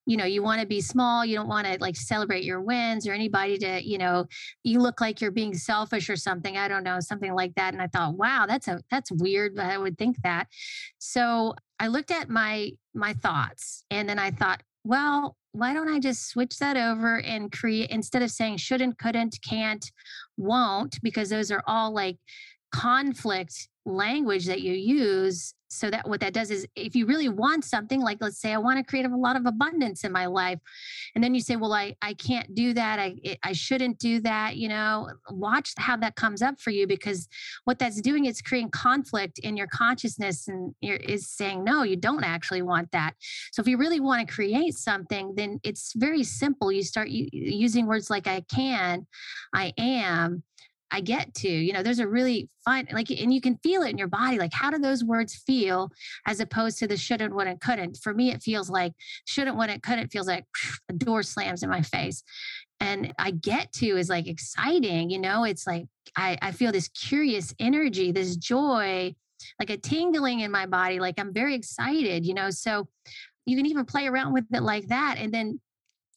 you know, you want to be small, you don't want to like celebrate your wins or anybody to, you know, you look like you're being selfish or something. I don't know, something like that, and I thought, wow, that's a that's weird, but I would think that. So I looked at my my thoughts and then I thought, well, why don't I just switch that over and create instead of saying shouldn't, couldn't, can't, won't, because those are all like conflict language that you use so that what that does is if you really want something like let's say i want to create a lot of abundance in my life and then you say well i i can't do that. I i shouldn't do that you know watch how that comes up for you because what that's doing is creating conflict in your consciousness and is saying no you don't actually want that. So if you really want to create something then it's very simple. You start using words like i can i am I get to. You know, there's a really fun, like, and you can feel it in your body. Like, how do those words feel as opposed to the shouldn't, wouldn't, couldn't? For me, it feels like shouldn't, wouldn't, couldn't feels like a door slams in my face. And I get to is like exciting, you know, it's like I, I feel this curious energy, this joy, like a tingling in my body. Like I'm very excited, you know. So you can even play around with it like that. And then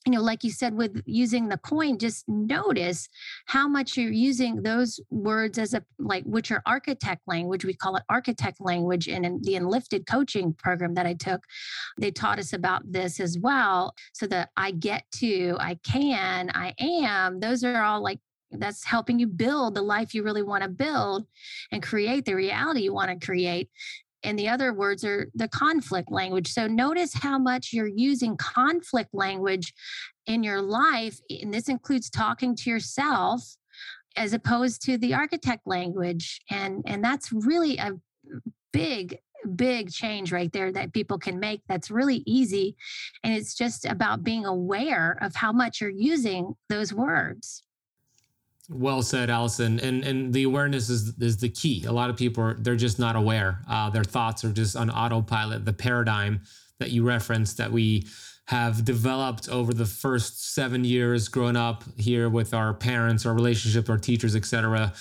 you know, like you said, with using the coin, just notice how much you're using those words as a like, which are architect language. We call it architect language. And in the Enlifted coaching program that I took, they taught us about this as well. So that I get to, I can, I am, those are all like that's helping you build the life you really want to build and create the reality you want to create and the other words are the conflict language. So notice how much you're using conflict language in your life. And this includes talking to yourself as opposed to the architect language. And, and that's really a big big change right there that people can make that's really easy and it's just about being aware of how much you're using those words well said, Allison. And and the awareness is is the key. A lot of people are they're just not aware. Uh, their thoughts are just on autopilot. The paradigm that you referenced that we have developed over the first seven years growing up here with our parents, our relationship, our teachers, etc.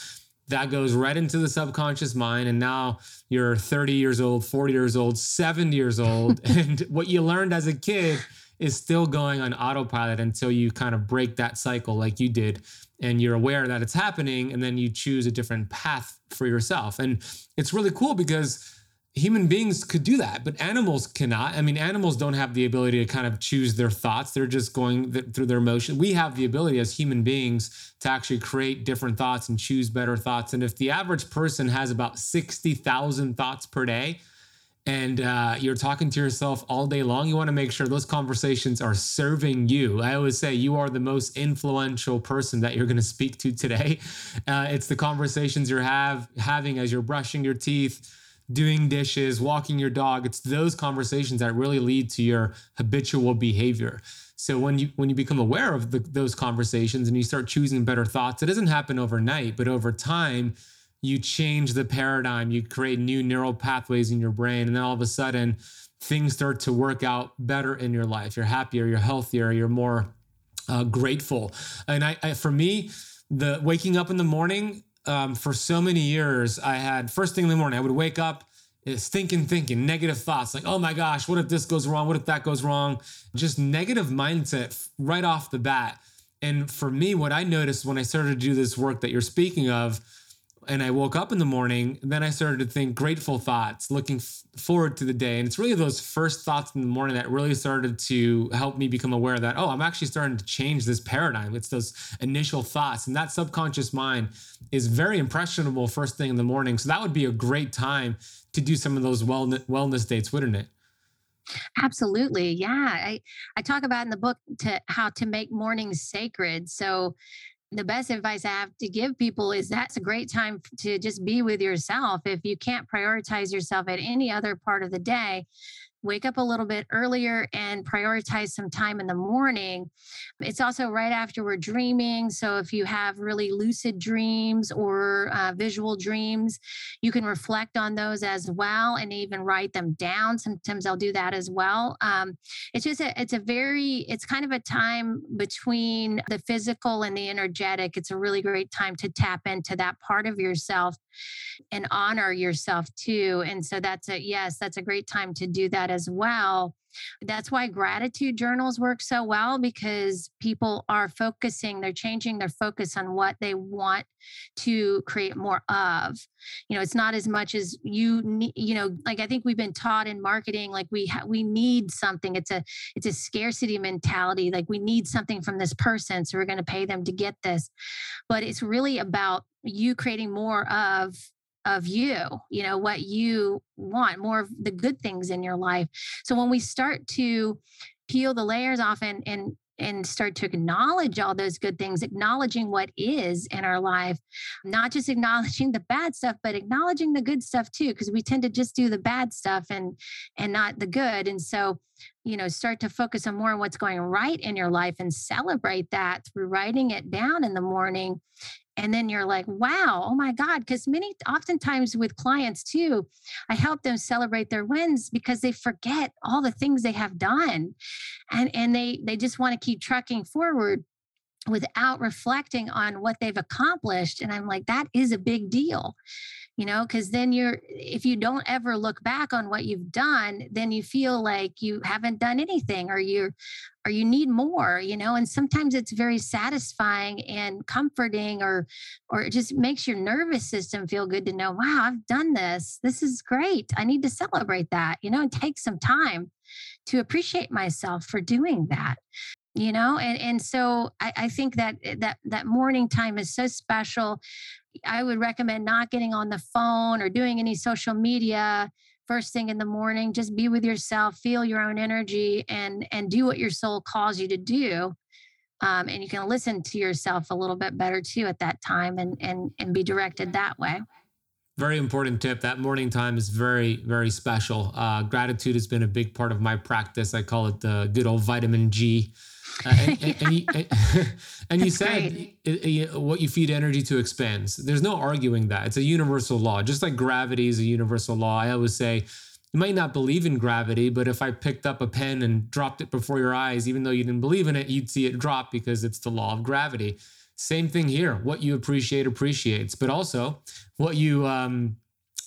That goes right into the subconscious mind. And now you're 30 years old, 40 years old, 70 years old. and what you learned as a kid is still going on autopilot until you kind of break that cycle like you did and you're aware that it's happening and then you choose a different path for yourself. And it's really cool because human beings could do that but animals cannot. I mean animals don't have the ability to kind of choose their thoughts. They're just going th- through their emotion. We have the ability as human beings to actually create different thoughts and choose better thoughts. And if the average person has about 60,000 thoughts per day and uh, you're talking to yourself all day long, you want to make sure those conversations are serving you. I always say you are the most influential person that you're going to speak to today. Uh, it's the conversations you're have having as you're brushing your teeth, doing dishes, walking your dog. It's those conversations that really lead to your habitual behavior. So when you when you become aware of the, those conversations and you start choosing better thoughts, it doesn't happen overnight, but over time you change the paradigm, you create new neural pathways in your brain, and then all of a sudden things start to work out better in your life. You're happier, you're healthier, you're more uh, grateful. And I, I, for me, the waking up in the morning um, for so many years, I had first thing in the morning, I would wake up thinking, thinking, negative thoughts like, oh my gosh, what if this goes wrong? What if that goes wrong? Just negative mindset right off the bat. And for me, what I noticed when I started to do this work that you're speaking of, and I woke up in the morning, then I started to think grateful thoughts, looking f- forward to the day. And it's really those first thoughts in the morning that really started to help me become aware that, oh, I'm actually starting to change this paradigm. It's those initial thoughts. And that subconscious mind is very impressionable first thing in the morning. So that would be a great time to do some of those wellness, wellness dates, wouldn't it? Absolutely. Yeah. I, I talk about in the book to how to make mornings sacred. So the best advice I have to give people is that's a great time to just be with yourself. If you can't prioritize yourself at any other part of the day, wake up a little bit earlier and prioritize some time in the morning. It's also right after we're dreaming. So if you have really lucid dreams or uh, visual dreams, you can reflect on those as well and even write them down. Sometimes I'll do that as well. Um, it's just a, it's a very it's kind of a time between the physical and the energetic. It's a really great time to tap into that part of yourself and honor yourself too. And so that's a yes, that's a great time to do that as well. That's why gratitude journals work so well because people are focusing, they're changing their focus on what they want to create more of. You know, it's not as much as you you know, like I think we've been taught in marketing like we ha- we need something. It's a it's a scarcity mentality like we need something from this person so we're going to pay them to get this. But it's really about you creating more of of you you know what you want more of the good things in your life so when we start to peel the layers off and and and start to acknowledge all those good things, acknowledging what is in our life, not just acknowledging the bad stuff, but acknowledging the good stuff too, because we tend to just do the bad stuff and and not the good. And so, you know, start to focus on more on what's going right in your life and celebrate that through writing it down in the morning. And then you're like wow oh my god because many oftentimes with clients too i help them celebrate their wins because they forget all the things they have done. And and they they just want to keep trucking forward without reflecting on what they've accomplished. And i'm like that is a big deal you know because then you're if you don't ever look back on what you've done then you feel like you haven't done anything or you're or you need more you know and sometimes it's very satisfying and comforting or or it just makes your nervous system feel good to know wow i've done this. This is great. I need to celebrate that you know and take some time to appreciate myself for doing that you know and and so I, I think that eh, that that morning time is so special i would recommend not getting on the phone or doing any social media first thing in the morning just be with yourself feel your own energy and and do what your soul calls you to do um, and you can listen to yourself a little bit better too at that time and and and be directed that way Very important tip. That morning time is very, very special. Uh, gratitude has been a big part of my practice. I call it the good old vitamin G. Uh, and, and, and, you, and you said it, it, what you feed energy to expands. There's no arguing that. It's a universal law. Just like gravity is a universal law. I always say you might not believe in gravity, but if I picked up a pen and dropped it before your eyes, even though you didn't believe in it, you'd see it drop because it's the law of gravity. Same thing here. What you appreciate appreciates, but also what you um,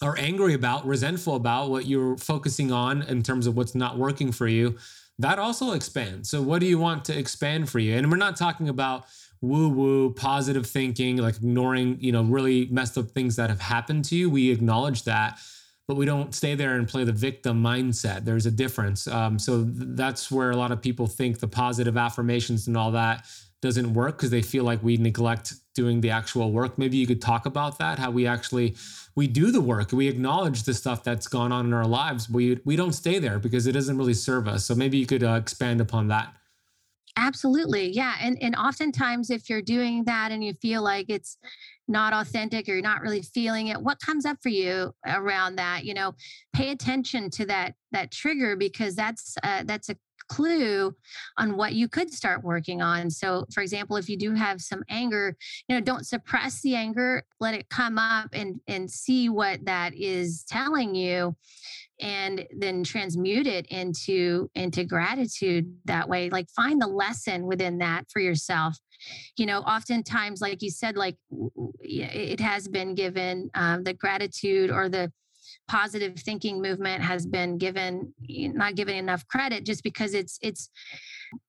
are angry about, resentful about, what you're focusing on in terms of what's not working for you, that also expands. So, what do you want to expand for you? And we're not talking about woo woo positive thinking, like ignoring, you know, really messed up things that have happened to you. We acknowledge that but we don't stay there and play the victim mindset. There's a difference. Um, so th- that's where a lot of people think the positive affirmations and all that doesn't work because they feel like we neglect doing the actual work. Maybe you could talk about that how we actually we do the work we acknowledge the stuff that's gone on in our lives we we don't stay there because it doesn't really serve us. So maybe you could uh, expand upon that. Absolutely. Yeah and and oftentimes if you're doing that and you feel like it's not authentic or you're not really feeling it what comes up for you around that? You know pay attention to that that trigger because that's uh, that's a clue on what you could start working on. So, for example, if you do have some anger, you know, don't suppress the anger, let it come up and and see what that is telling you and then transmute it into into gratitude that way like find the lesson within that for yourself you know oftentimes like you said like it has been given um, the gratitude or the positive thinking movement has been given not given enough credit just because it's it's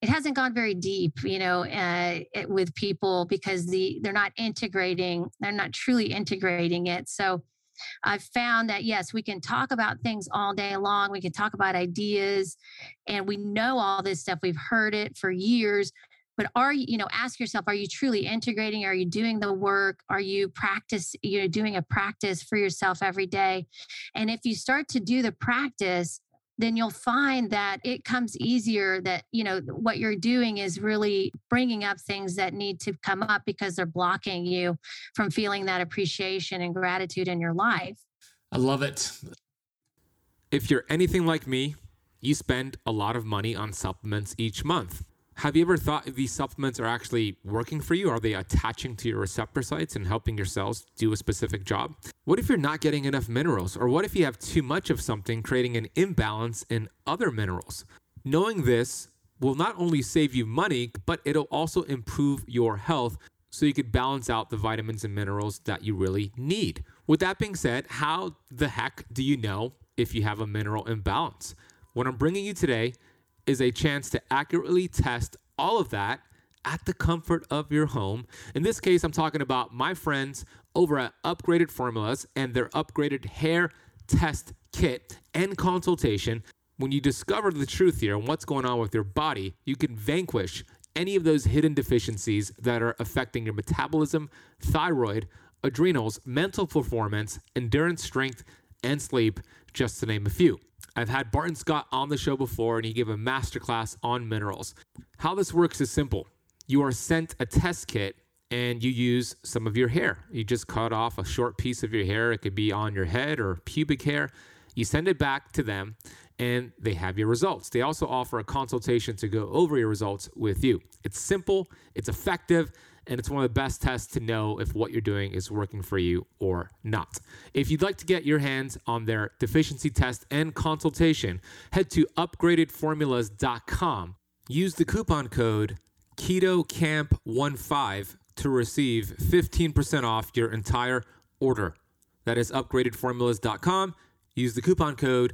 it hasn't gone very deep you know uh, it, with people because the they're not integrating they're not truly integrating it so I've found that yes, we can talk about things all day long. We can talk about ideas and we know all this stuff. We've heard it for years, but are you you know ask yourself are you truly integrating? Are you doing the work? Are you practice you know doing a practice for yourself every day? And if you start to do the practice then you'll find that it comes easier that you know what you're doing is really bringing up things that need to come up because they're blocking you from feeling that appreciation and gratitude in your life. I love it. If you're anything like me you spend a lot of money on supplements each month have you ever thought if these supplements are actually working for you? Are they attaching to your receptor sites and helping your cells do a specific job? What if you're not getting enough minerals? Or what if you have too much of something, creating an imbalance in other minerals? Knowing this will not only save you money, but it'll also improve your health so you could balance out the vitamins and minerals that you really need. With that being said, how the heck do you know if you have a mineral imbalance? What I'm bringing you today is a chance to accurately test all of that at the comfort of your home. In this case, I'm talking about my friends over at Upgraded Formulas and their upgraded hair test kit and consultation. When you discover the truth here and what's going on with your body, you can vanquish any of those hidden deficiencies that are affecting your metabolism, thyroid, adrenals, mental performance, endurance, strength, and sleep, just to name a few. I've had Barton Scott on the show before, and he gave a masterclass on minerals. How this works is simple you are sent a test kit and you use some of your hair. You just cut off a short piece of your hair, it could be on your head or pubic hair. You send it back to them and they have your results. They also offer a consultation to go over your results with you. It's simple, it's effective, and it's one of the best tests to know if what you're doing is working for you or not. If you'd like to get your hands on their deficiency test and consultation, head to upgradedformulas.com. Use the coupon code KetoKamp15 to receive 15% off your entire order. That is upgradedformulas.com. Use the coupon code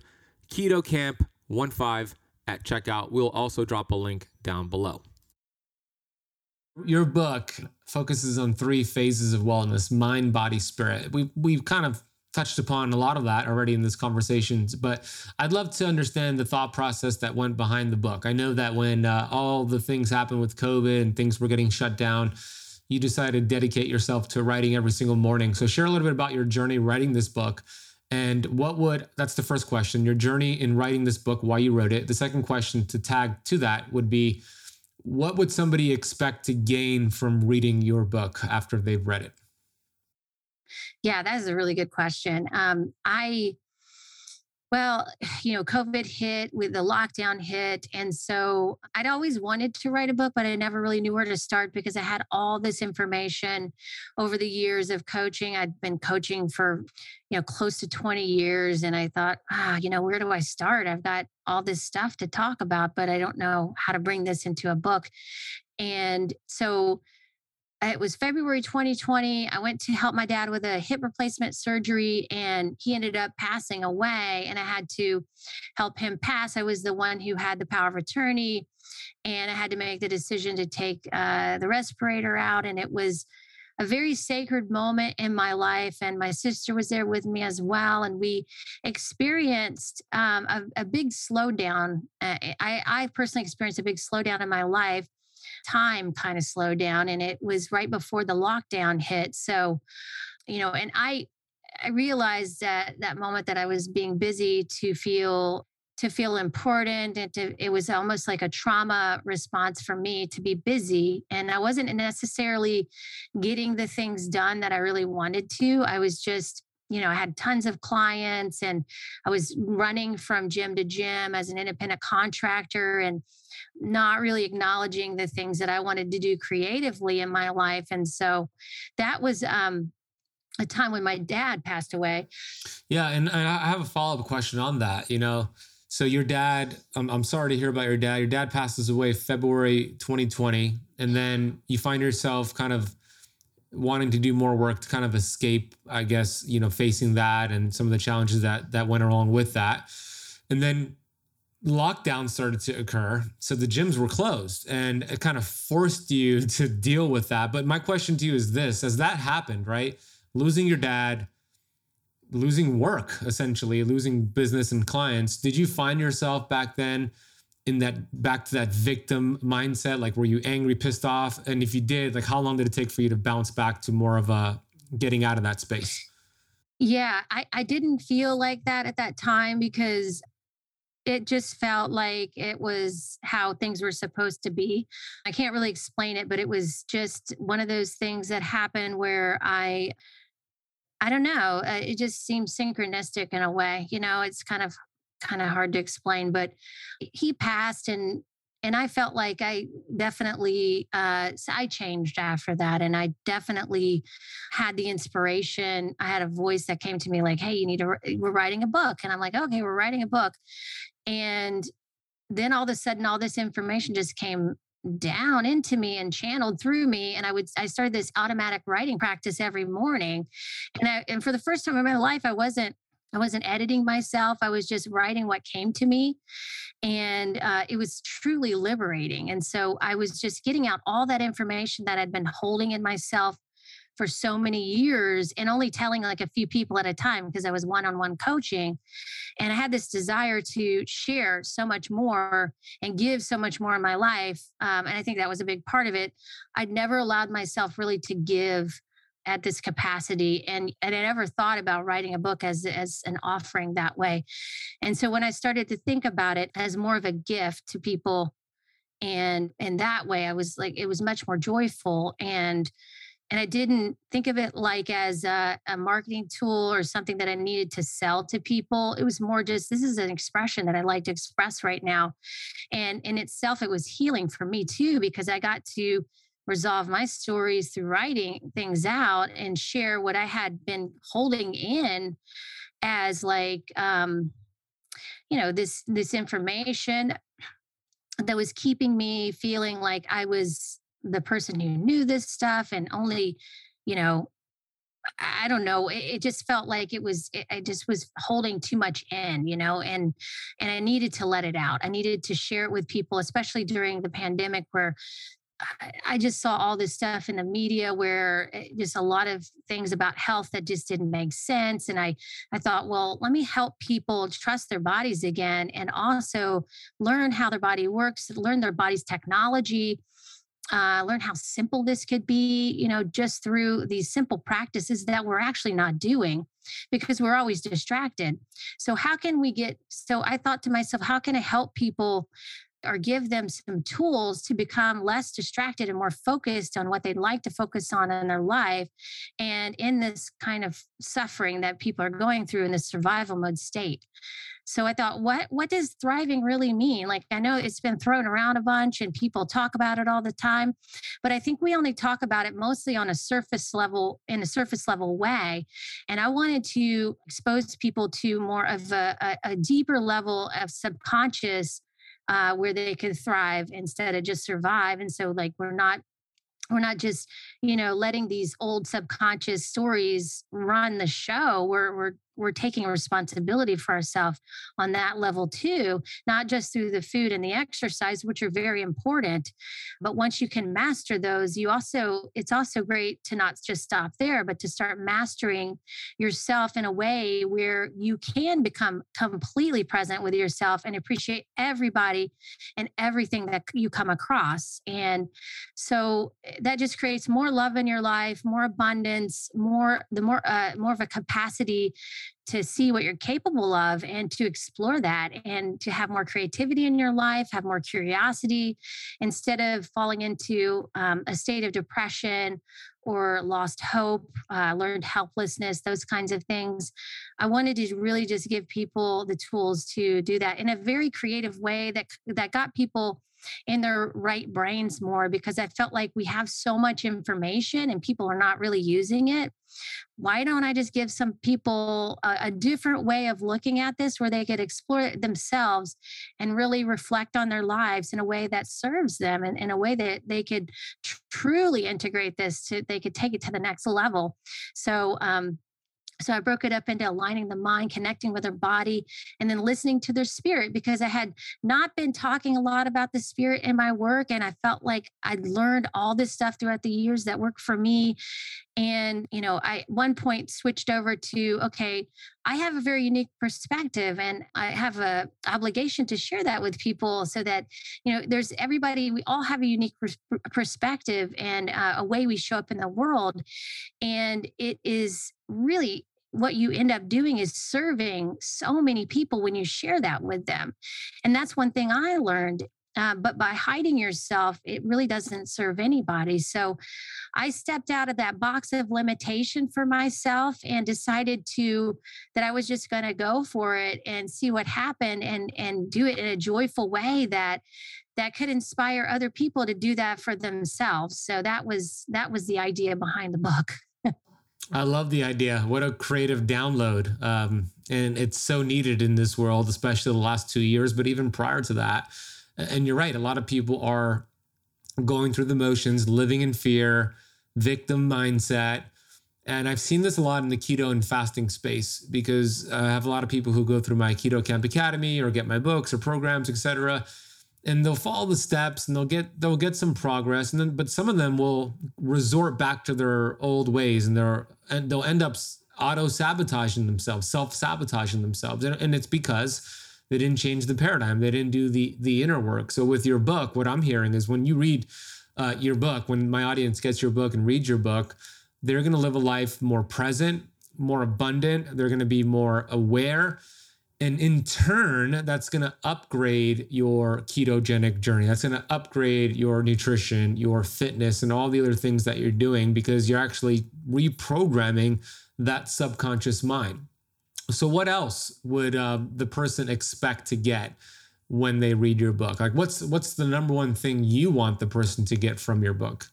KetoKamp15 at checkout. We'll also drop a link down below. Your book focuses on three phases of wellness mind, body, spirit. We, we've kind of touched upon a lot of that already in this conversation, but I'd love to understand the thought process that went behind the book. I know that when uh, all the things happened with COVID and things were getting shut down, you decided to dedicate yourself to writing every single morning. So, share a little bit about your journey writing this book. And what would, that's the first question, your journey in writing this book, why you wrote it. The second question to tag to that would be, what would somebody expect to gain from reading your book after they've read it? Yeah, that is a really good question. Um, I well, you know, COVID hit with the lockdown hit. And so I'd always wanted to write a book, but I never really knew where to start because I had all this information over the years of coaching. I'd been coaching for, you know, close to 20 years. And I thought, ah, you know, where do I start? I've got all this stuff to talk about, but I don't know how to bring this into a book. And so it was February 2020. I went to help my dad with a hip replacement surgery and he ended up passing away. And I had to help him pass. I was the one who had the power of attorney and I had to make the decision to take uh, the respirator out. And it was a very sacred moment in my life. And my sister was there with me as well. And we experienced um, a, a, big slowdown. Uh, I, I personally experienced a big slowdown in my life time kind of slowed down and it was right before the lockdown hit so you know and i i realized that that moment that i was being busy to feel to feel important and to it was almost like a trauma response for me to be busy and i wasn't necessarily getting the things done that i really wanted to i was just you know, I had tons of clients and I was running from gym to gym as an independent contractor and not really acknowledging the things that I wanted to do creatively in my life. And so that was um, a time when my dad passed away. Yeah. And, I have a follow up question on that. You know, so your dad, I'm, I'm sorry to hear about your dad. Your dad passes away February 2020. And then you find yourself kind of wanting to do more work to kind of escape, I guess, you know, facing that and some of the challenges that that went along with that. And then lockdown started to occur. So the gyms were closed and it kind of forced you to deal with that. But my question to you is this as that happened, right? Losing your dad, losing work, essentially, losing business and clients, did you find yourself back then? In that back to that victim mindset? Like, were you angry, pissed off? And if you did, like, how long did it take for you to bounce back to more of a getting out of that space? Yeah, I, I didn't feel like that at that time because it just felt like it was how things were supposed to be. I can't really explain it, but it was just one of those things that happened where I, I don't know, uh, it just seems synchronistic in a way. You know, it's kind of kind of hard to explain, but he passed and and I felt like I definitely uh, I changed after that, and I definitely had the inspiration. I had a voice that came to me like, "Hey, you need to. We're writing a book," and I'm like, "Okay, we're writing a book," and then all of a sudden, all this information just came down into me and channeled through me and i would i started this automatic writing practice every morning and I, and for the first time in my life i wasn't I wasn't editing myself. I was just writing what came to me. And uh, it was truly liberating. And so I was just getting out all that information that I'd been holding in myself for so many years and only telling like a few people at a time because I was one on one coaching. And I had this desire to share so much more and give so much more in my life. Um, and I think that was a big part of it. I'd never allowed myself really to give at this capacity and, and I never thought about writing a book as as an offering that way. And so when I started to think about it as more of a gift to people and in that way I was like it was much more joyful and and I didn't think of it like as a, a, marketing tool or something that I needed to sell to people. It was more just this is an expression that I like to express right now, and in itself, it was healing for me too because I got to resolve my stories through writing things out and share what I had been holding in as like um you know this this information that was keeping me feeling like I was the person who knew this stuff and only you know I don't know. It, it, just felt like it was. It, I just was holding too much in, you know, and and I needed to let it out. I needed to share it with people, especially during the pandemic, where I just saw all this stuff in the media where eh, just a lot of things about health that just didn't make sense. And I, I thought, well, let me help people trust their bodies again and also learn how their body works, learn their body's technology, uh, learn how simple this could be, you know, just through these simple practices that we're actually not doing because we're always distracted. So, how can we get? So, I thought to myself, how can I help people or give them some tools to become less distracted and more focused on what they'd like to focus on in their life. And in this kind of suffering that people are going through in this survival mode state. So i thought what what does thriving really mean? Like i know it's been thrown around a bunch and people talk about it all the time but i think we only talk about it mostly on a surface level in a surface level way. And i wanted to expose people to more of a, a, a deeper level of subconscious uh, where they could thrive instead of just survive. And so, like, we're not we're not just you know letting these old subconscious stories run the show we're we're we're taking responsibility for ourselves on that level too, not just through the food and the exercise, which are very important. But once you can master those, you also, it's also great to not just stop there, but to start mastering yourself in a way where you can become completely present with yourself and appreciate everybody and everything that you come across. And so eh, that just creates more love in your life, more abundance, more, the more, uh, more of a capacity to see what you're capable of and to explore that and to have more creativity in your life, have more curiosity instead of falling into um, a state of depression or lost hope, uh, learned helplessness, those kinds of things. I wanted to really just give people the tools to do that in a very creative way that that got people in their right brains more because I felt like we have so much information and people are not really using it. Why don't I just give some people a, a different way of looking at this where they could explore themselves and really reflect on their lives in a way that serves them and in a way that they could tr- truly integrate this to they could take it to the next level. So um so I broke it up into aligning the mind, connecting with their body, and then listening to their spirit because I had not been talking a lot about the spirit in my work. And I felt like I'd learned all this stuff throughout the years that worked for me. And, you know, I one point switched over to, okay, I have a very unique perspective and I have a obligation to share that with people so that, you know, there's everybody, we all have a unique pers- perspective and uh, a way we show up in the world. And it is really what you end up doing is serving so many people when you share that with them. And that's one thing I learned. Uh, but by hiding yourself, it really doesn't serve anybody. So I stepped out of that box of limitation for myself and decided to that I was just going to go for it and see what happened and and do it in a joyful way that that could inspire other people to do that for themselves. So that was that was the idea behind the book. I love the idea. What a creative download. Um, and it's so needed in this world, especially the last two years, but even prior to that. And you're right, a lot of people are going through the motions, living in fear, victim mindset. And I've seen this a lot in the keto and fasting space because I have a lot of people who go through my Keto Kamp Academy or get my books or programs, etc and they'll follow the steps and they'll get they'll get some progress and then but some of them will resort back to their old ways and they're and they'll end up auto sabotaging themselves self sabotaging themselves and, and it's because they didn't change the paradigm they didn't do the the inner work. So with your book what i'm hearing is when you read uh, your book when my audience gets your book and reads your book they're going to live a life more present more abundant they're going to be more aware and in turn, that's going to upgrade your ketogenic journey. That's going to upgrade your nutrition, your fitness, and all the other things that you're doing because you're actually reprogramming that subconscious mind. So, what else would uh, the person expect to get when they read your book? Like, what's what's the number one thing you want the person to get from your book?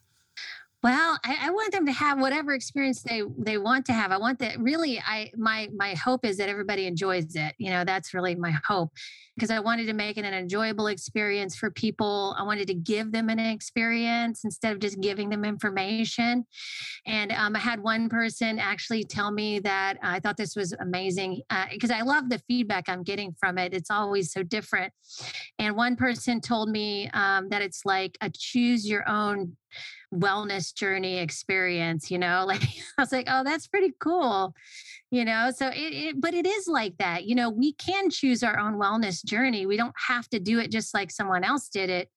Well, I, I, want them to have whatever experience they they want to have. I want that really. I my my hope is that everybody enjoys it. You know, that's really my hope because I wanted to make it an enjoyable experience for people. I wanted to give them an experience instead of just giving them information. And um, I had one person actually tell me that I thought this was amazing because uh, I love the feedback I'm getting from it. It's always so different. And one person told me um, that it's like a choose your own wellness journey experience, you know, like I was like, oh, that's pretty cool, you know. So it, it, but it is like that, you know, we can choose our own wellness journey. We don't have to do it just like someone else did it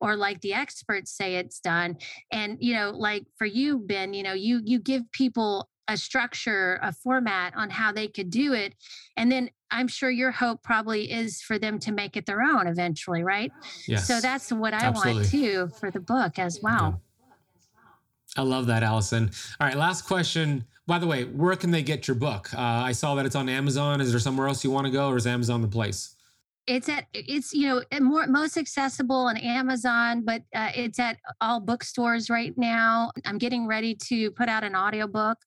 or like the experts say it's done. And, you know, like for you, Ben, you know, you you give people a structure, a format on how they could do it. And then I'm sure your hope probably is for them to make it their own eventually, right? Yes. So that's what I Absolutely. want too for the book as well. I love that, Allison. All right, last question. By the way, where can they get your book? Uh, I saw that it's on Amazon. Is there somewhere else you want to go, or is Amazon the place? It's at it's you know more most accessible on Amazon, but uh, it's at all bookstores right now. I'm getting ready to put out an audiobook.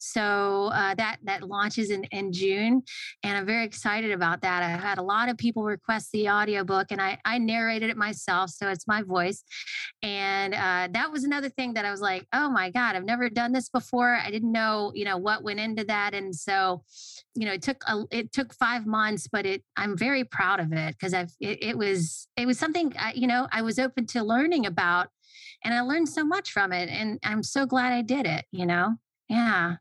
So uh, that that launches in, in June, and I'm very excited about that. I had a lot of people request the audiobook, and I I narrated it myself, so it's my voice. And uh, that was another thing that I was like, oh my god, I've never done this before. I didn't know you know what went into that, and so you know it took a, it took five months, but it I'm very proud of it because I've it, it was it was something I, you know I was open to learning about and I learned so much from it. And I'm so glad I did it, you know? Yeah.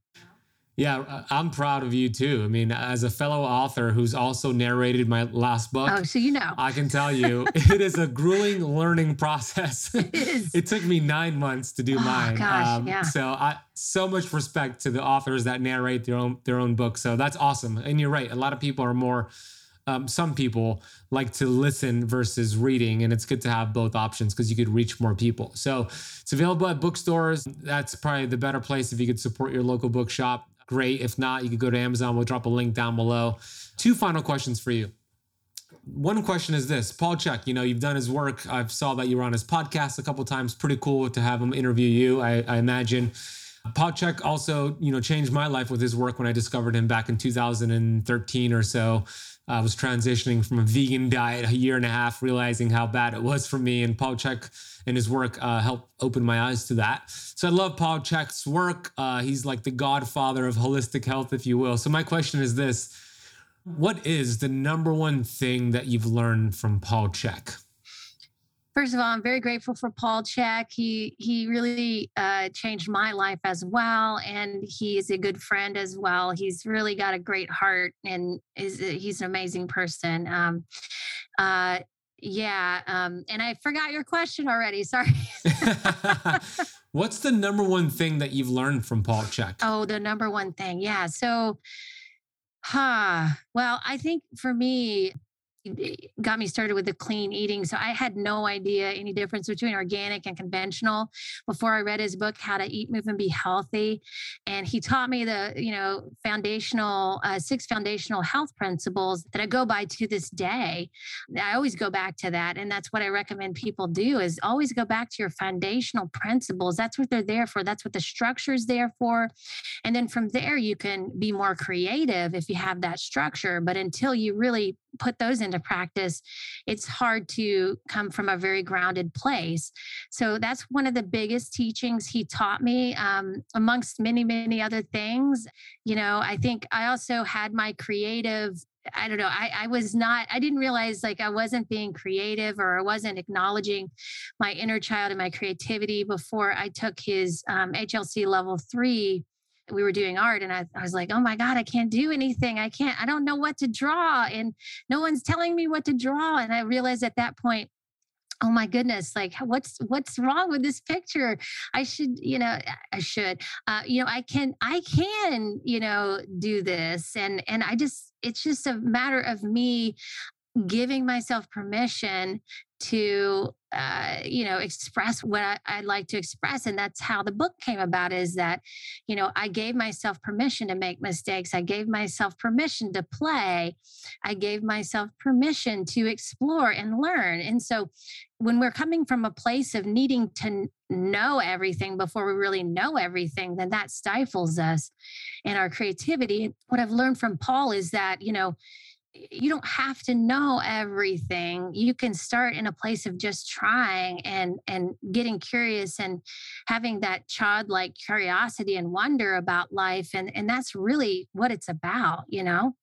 Yeah, uh, I'm proud of you too. I mean, as a fellow author who's also narrated my last book, Oh, so you know. I can tell you it is a grueling learning process. It is. it took me nine months to do Oh, mine. Um, gosh, yeah. So I so much respect to the authors that narrate their own their own books. So that's awesome. And you're right. A lot of people are more. Um, some people like to listen versus reading, and it's good to have both options because you could reach more people. So it's available at bookstores. That's probably the better place if you could support your local bookshop. Great. If not, you could go to Amazon. We'll drop a link down below. Two final questions for you one question is this Paul Chek you know you've done his work I've saw that you were on his podcast a couple times pretty cool to have him interview you i, I imagine Paul Chek also you know changed my life with his work when i discovered him back in 2013 or so i was transitioning from a vegan diet a year and a half realizing how bad it was for me and paul chek and his work uh, helped open my eyes to that. So i love paul chek's work. Uh, he's like the godfather of holistic health if you will. So my question is this. What is the number one thing that you've learned from Paul Chek? First of all, I'm very grateful for Paul Chek. He he really uh, changed my life as well, and he is a good friend as well. He's really got a great heart, and is he's an amazing person. Um, uh, yeah, um, and I forgot your question already. Sorry. What's the number one thing that you've learned from Paul Chek? Oh, the number one thing. Yeah. So, huh. Well, I think for me, got me started with the clean eating. So I had no idea any difference between organic and conventional before I read his book, How to Eat, Move, and Be Healthy. And he taught me the, you know, foundational, uh, six foundational health principles that I go by to this day. I always go back to that. And that's what I recommend people do is always go back to your foundational principles. That's what they're there for. That's what the structure is there for. And then from there, you can be more creative if you have that structure. But until you really put those into practice, it's hard to come from a very grounded place. So that's one of the biggest teachings he taught me, um, amongst many, many other things. You know, I think I also had my creative I don't know. I, I was not, I didn't realize like I wasn't being creative or I wasn't acknowledging my inner child and my creativity before I took his um, HLC level three we were doing art and I, I, was like oh my god i can't do anything. I can't i don't know what to draw and no one's telling me what to draw and i realized at that point oh my goodness like what's what's wrong with this picture? I should you know i should uh, you know i can i can you know do this and and i just it's just a matter of me giving myself permission to uh, you know express what I, i'd like to express and that's how the book came about is that you know i gave myself permission to make mistakes. I gave myself permission to play. I gave myself permission to explore and learn. And so when we're coming from a place of needing to know everything before we really know everything then that stifles us and our creativity. What i've learned from paul is that you know you don't have to know everything. You can start in a place of just trying and and getting curious and having that childlike curiosity and wonder about life and and that's really what it's about you know?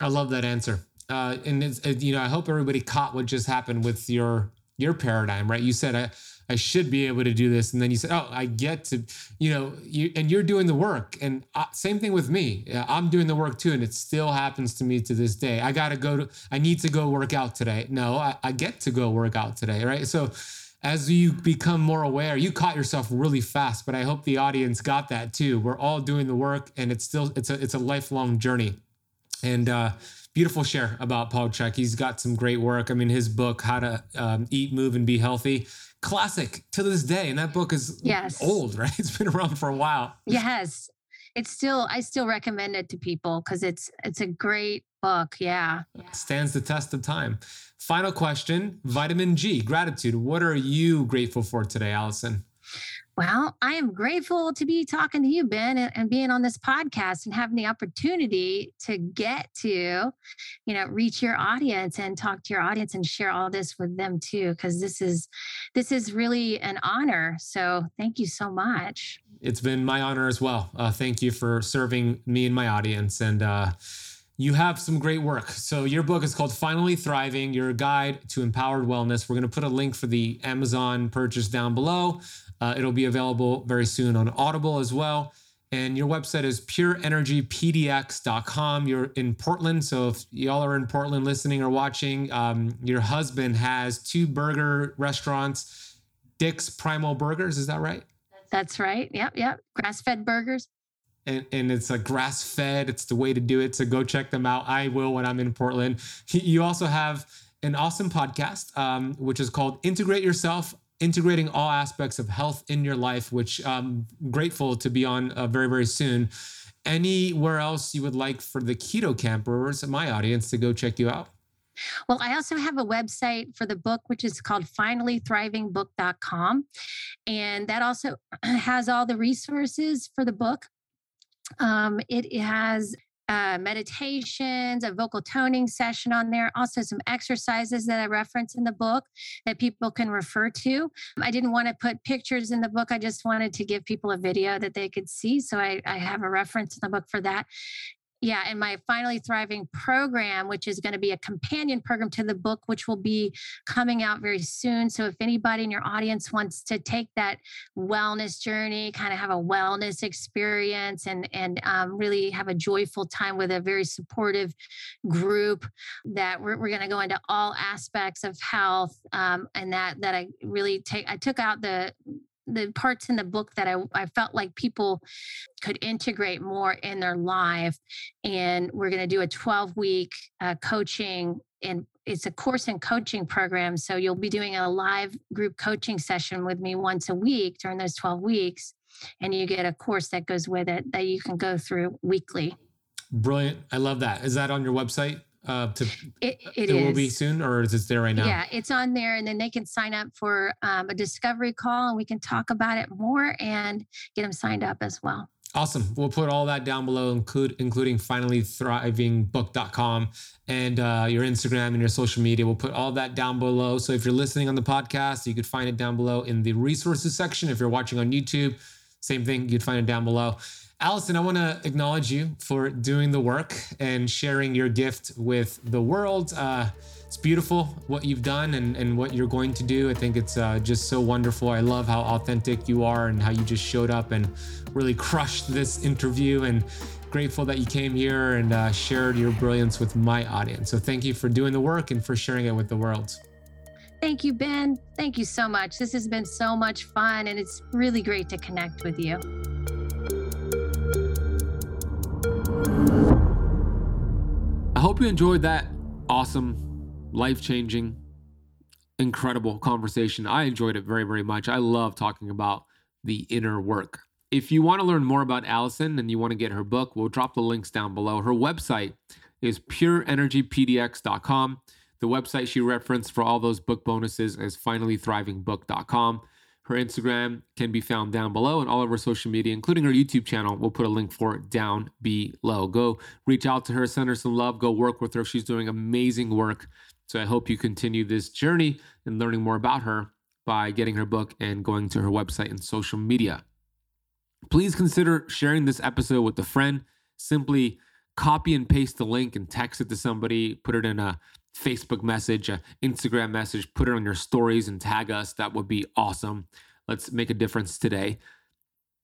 I love that answer. Uh, and it's, you know i hope everybody caught what just happened with your your paradigm right? You said i I should be able to do this. And then you say, oh, I get to, you know, you, and you're doing the work. And uh, same thing with me. I'm doing the work too. And it still happens to me to this day. I got to go to, I need to go work out today. No, I, I get to go work out today. Right. So as you become more aware, you caught yourself really fast, but I hope the audience got that too. We're all doing the work and it's still it's a it's a lifelong journey. And uh beautiful share about Paul Chek. He's got some great work. I mean, his book, How to um, Eat, Move, and Be Healthy, classic to this day. And that book is yes. old, right? It's been around for a while. Yes. It's still, I still recommend it to people because it's it's a great book. Yeah. Stands the test of time. Final question Vitamin G, gratitude. What are you grateful for today, Allison? Well, I am grateful to be talking to you, Ben, and, and, being on this podcast and having the opportunity to get to, you know, reach your audience and talk to your audience and share all this with them too, because this is this is really an honor. So thank you so much. It's been my honor as well. Uh, thank you for serving me and my audience and. uh you have some great work. So your book is called Finally Thriving, your guide to empowered wellness. We're going to put a link for the Amazon purchase down below. Uh, it'll be available very soon on Audible as well. And your website is pureenergypdx.com. You're in Portland. So if y'all are in Portland listening or watching, um, your husband has two burger restaurants, Dick's Primal Burgers. Is that right? That's right. Yep. Yep. Grass fed burgers. And, and it's a grass fed. It's the way to do it. So go check them out. I will when I'm in Portland. You also have an awesome podcast, um, which is called Integrate Yourself integrating all aspects of health in your life, which I'm grateful to be on uh, very, very soon. Anywhere else you would like for the keto campers, my audience, to go check you out? Well, I also have a website for the book, which is called finallythrivingbook.com. And that also has all the resources for the book. Um, it has uh, meditations, a vocal toning session on there, also some exercises that I reference in the book that people can refer to. I didn't want to put pictures in the book. I just wanted to give people a video that they could see. So I, I have a reference in the book for that yeah, and my Finally Thriving program, which is going to be a companion program to the book, which will be coming out very soon. So if anybody in your audience wants to take that wellness journey, kind of have a wellness experience, and and um, really have a joyful time with a very supportive group, that we're, we're going to go into all aspects of health, um, and that that I really take. I took out the the parts in the book that I, I felt like people could integrate more in their life. And we're going to do a 12 week uh, coaching and it's a course and coaching program. So you'll be doing a live group coaching session with me once a week during those 12 weeks. And you get a course that goes with it that you can go through weekly. Brilliant. I love that. Is that on your website? Uh, to it, it, it will be soon or is it there right now yeah it's on there and then they can sign up for um, a discovery call and we can talk about it more and get them signed up as well Awesome. We'll put all that down below, include including finallythrivingbook.com and uh, your Instagram and your social media. We'll put all that down below. So if you're listening on the podcast, you could find it down below in the resources section. If you're watching on YouTube, same thing, you'd find it down below. Allison, I want to acknowledge you for doing the work and sharing your gift with the world. Uh, it's beautiful what you've done and, and what you're going to do. I think it's uh, just so wonderful. I love how authentic you are and how you just showed up and really crushed this interview. And grateful that you came here and uh, shared your brilliance with my audience. So thank you for doing the work and for sharing it with the world. Thank you, Ben. Thank you so much. This has been so much fun, and it's really great to connect with you. I hope you enjoyed that awesome, life changing, incredible conversation. I enjoyed it very, very much. I love talking about the inner work. If you want to learn more about Allison and you want to get her book, we'll drop the links down below. Her website is pureenergypdx.com. The website she referenced for all those book bonuses is finallythrivingbook.com. Her Instagram can be found down below and all of her social media, including her YouTube channel. We'll put a link for it down below. Go reach out to her, send her some love, go work with her. She's doing amazing work. So I hope you continue this journey and learning more about her by getting her book and going to her website and social media. Please consider sharing this episode with a friend. Simply copy and paste the link and text it to somebody, put it in a Facebook message, Instagram message, put it on your stories and tag us. That would be awesome. Let's make a difference today.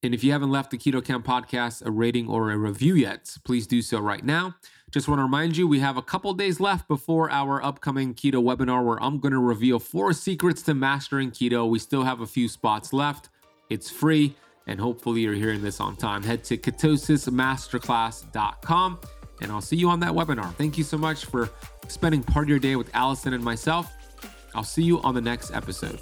And if you haven't left the Keto Kamp podcast a rating or a review yet, please do so right now. Just want to remind you, we have a couple days left before our upcoming keto webinar where I'm going to reveal four secrets to mastering keto. We still have a few spots left. It's free, and hopefully you're hearing this on time. Head to ketosismasterclass.com, and I'll see you on that webinar. Thank you so much for spending part of your day with Allison and myself. I'll see you on the next episode.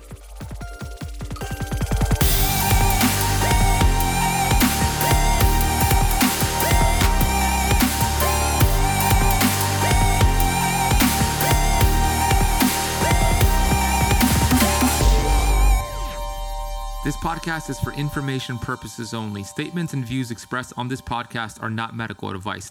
This podcast is for information purposes only. Statements and views expressed on this podcast are not medical advice.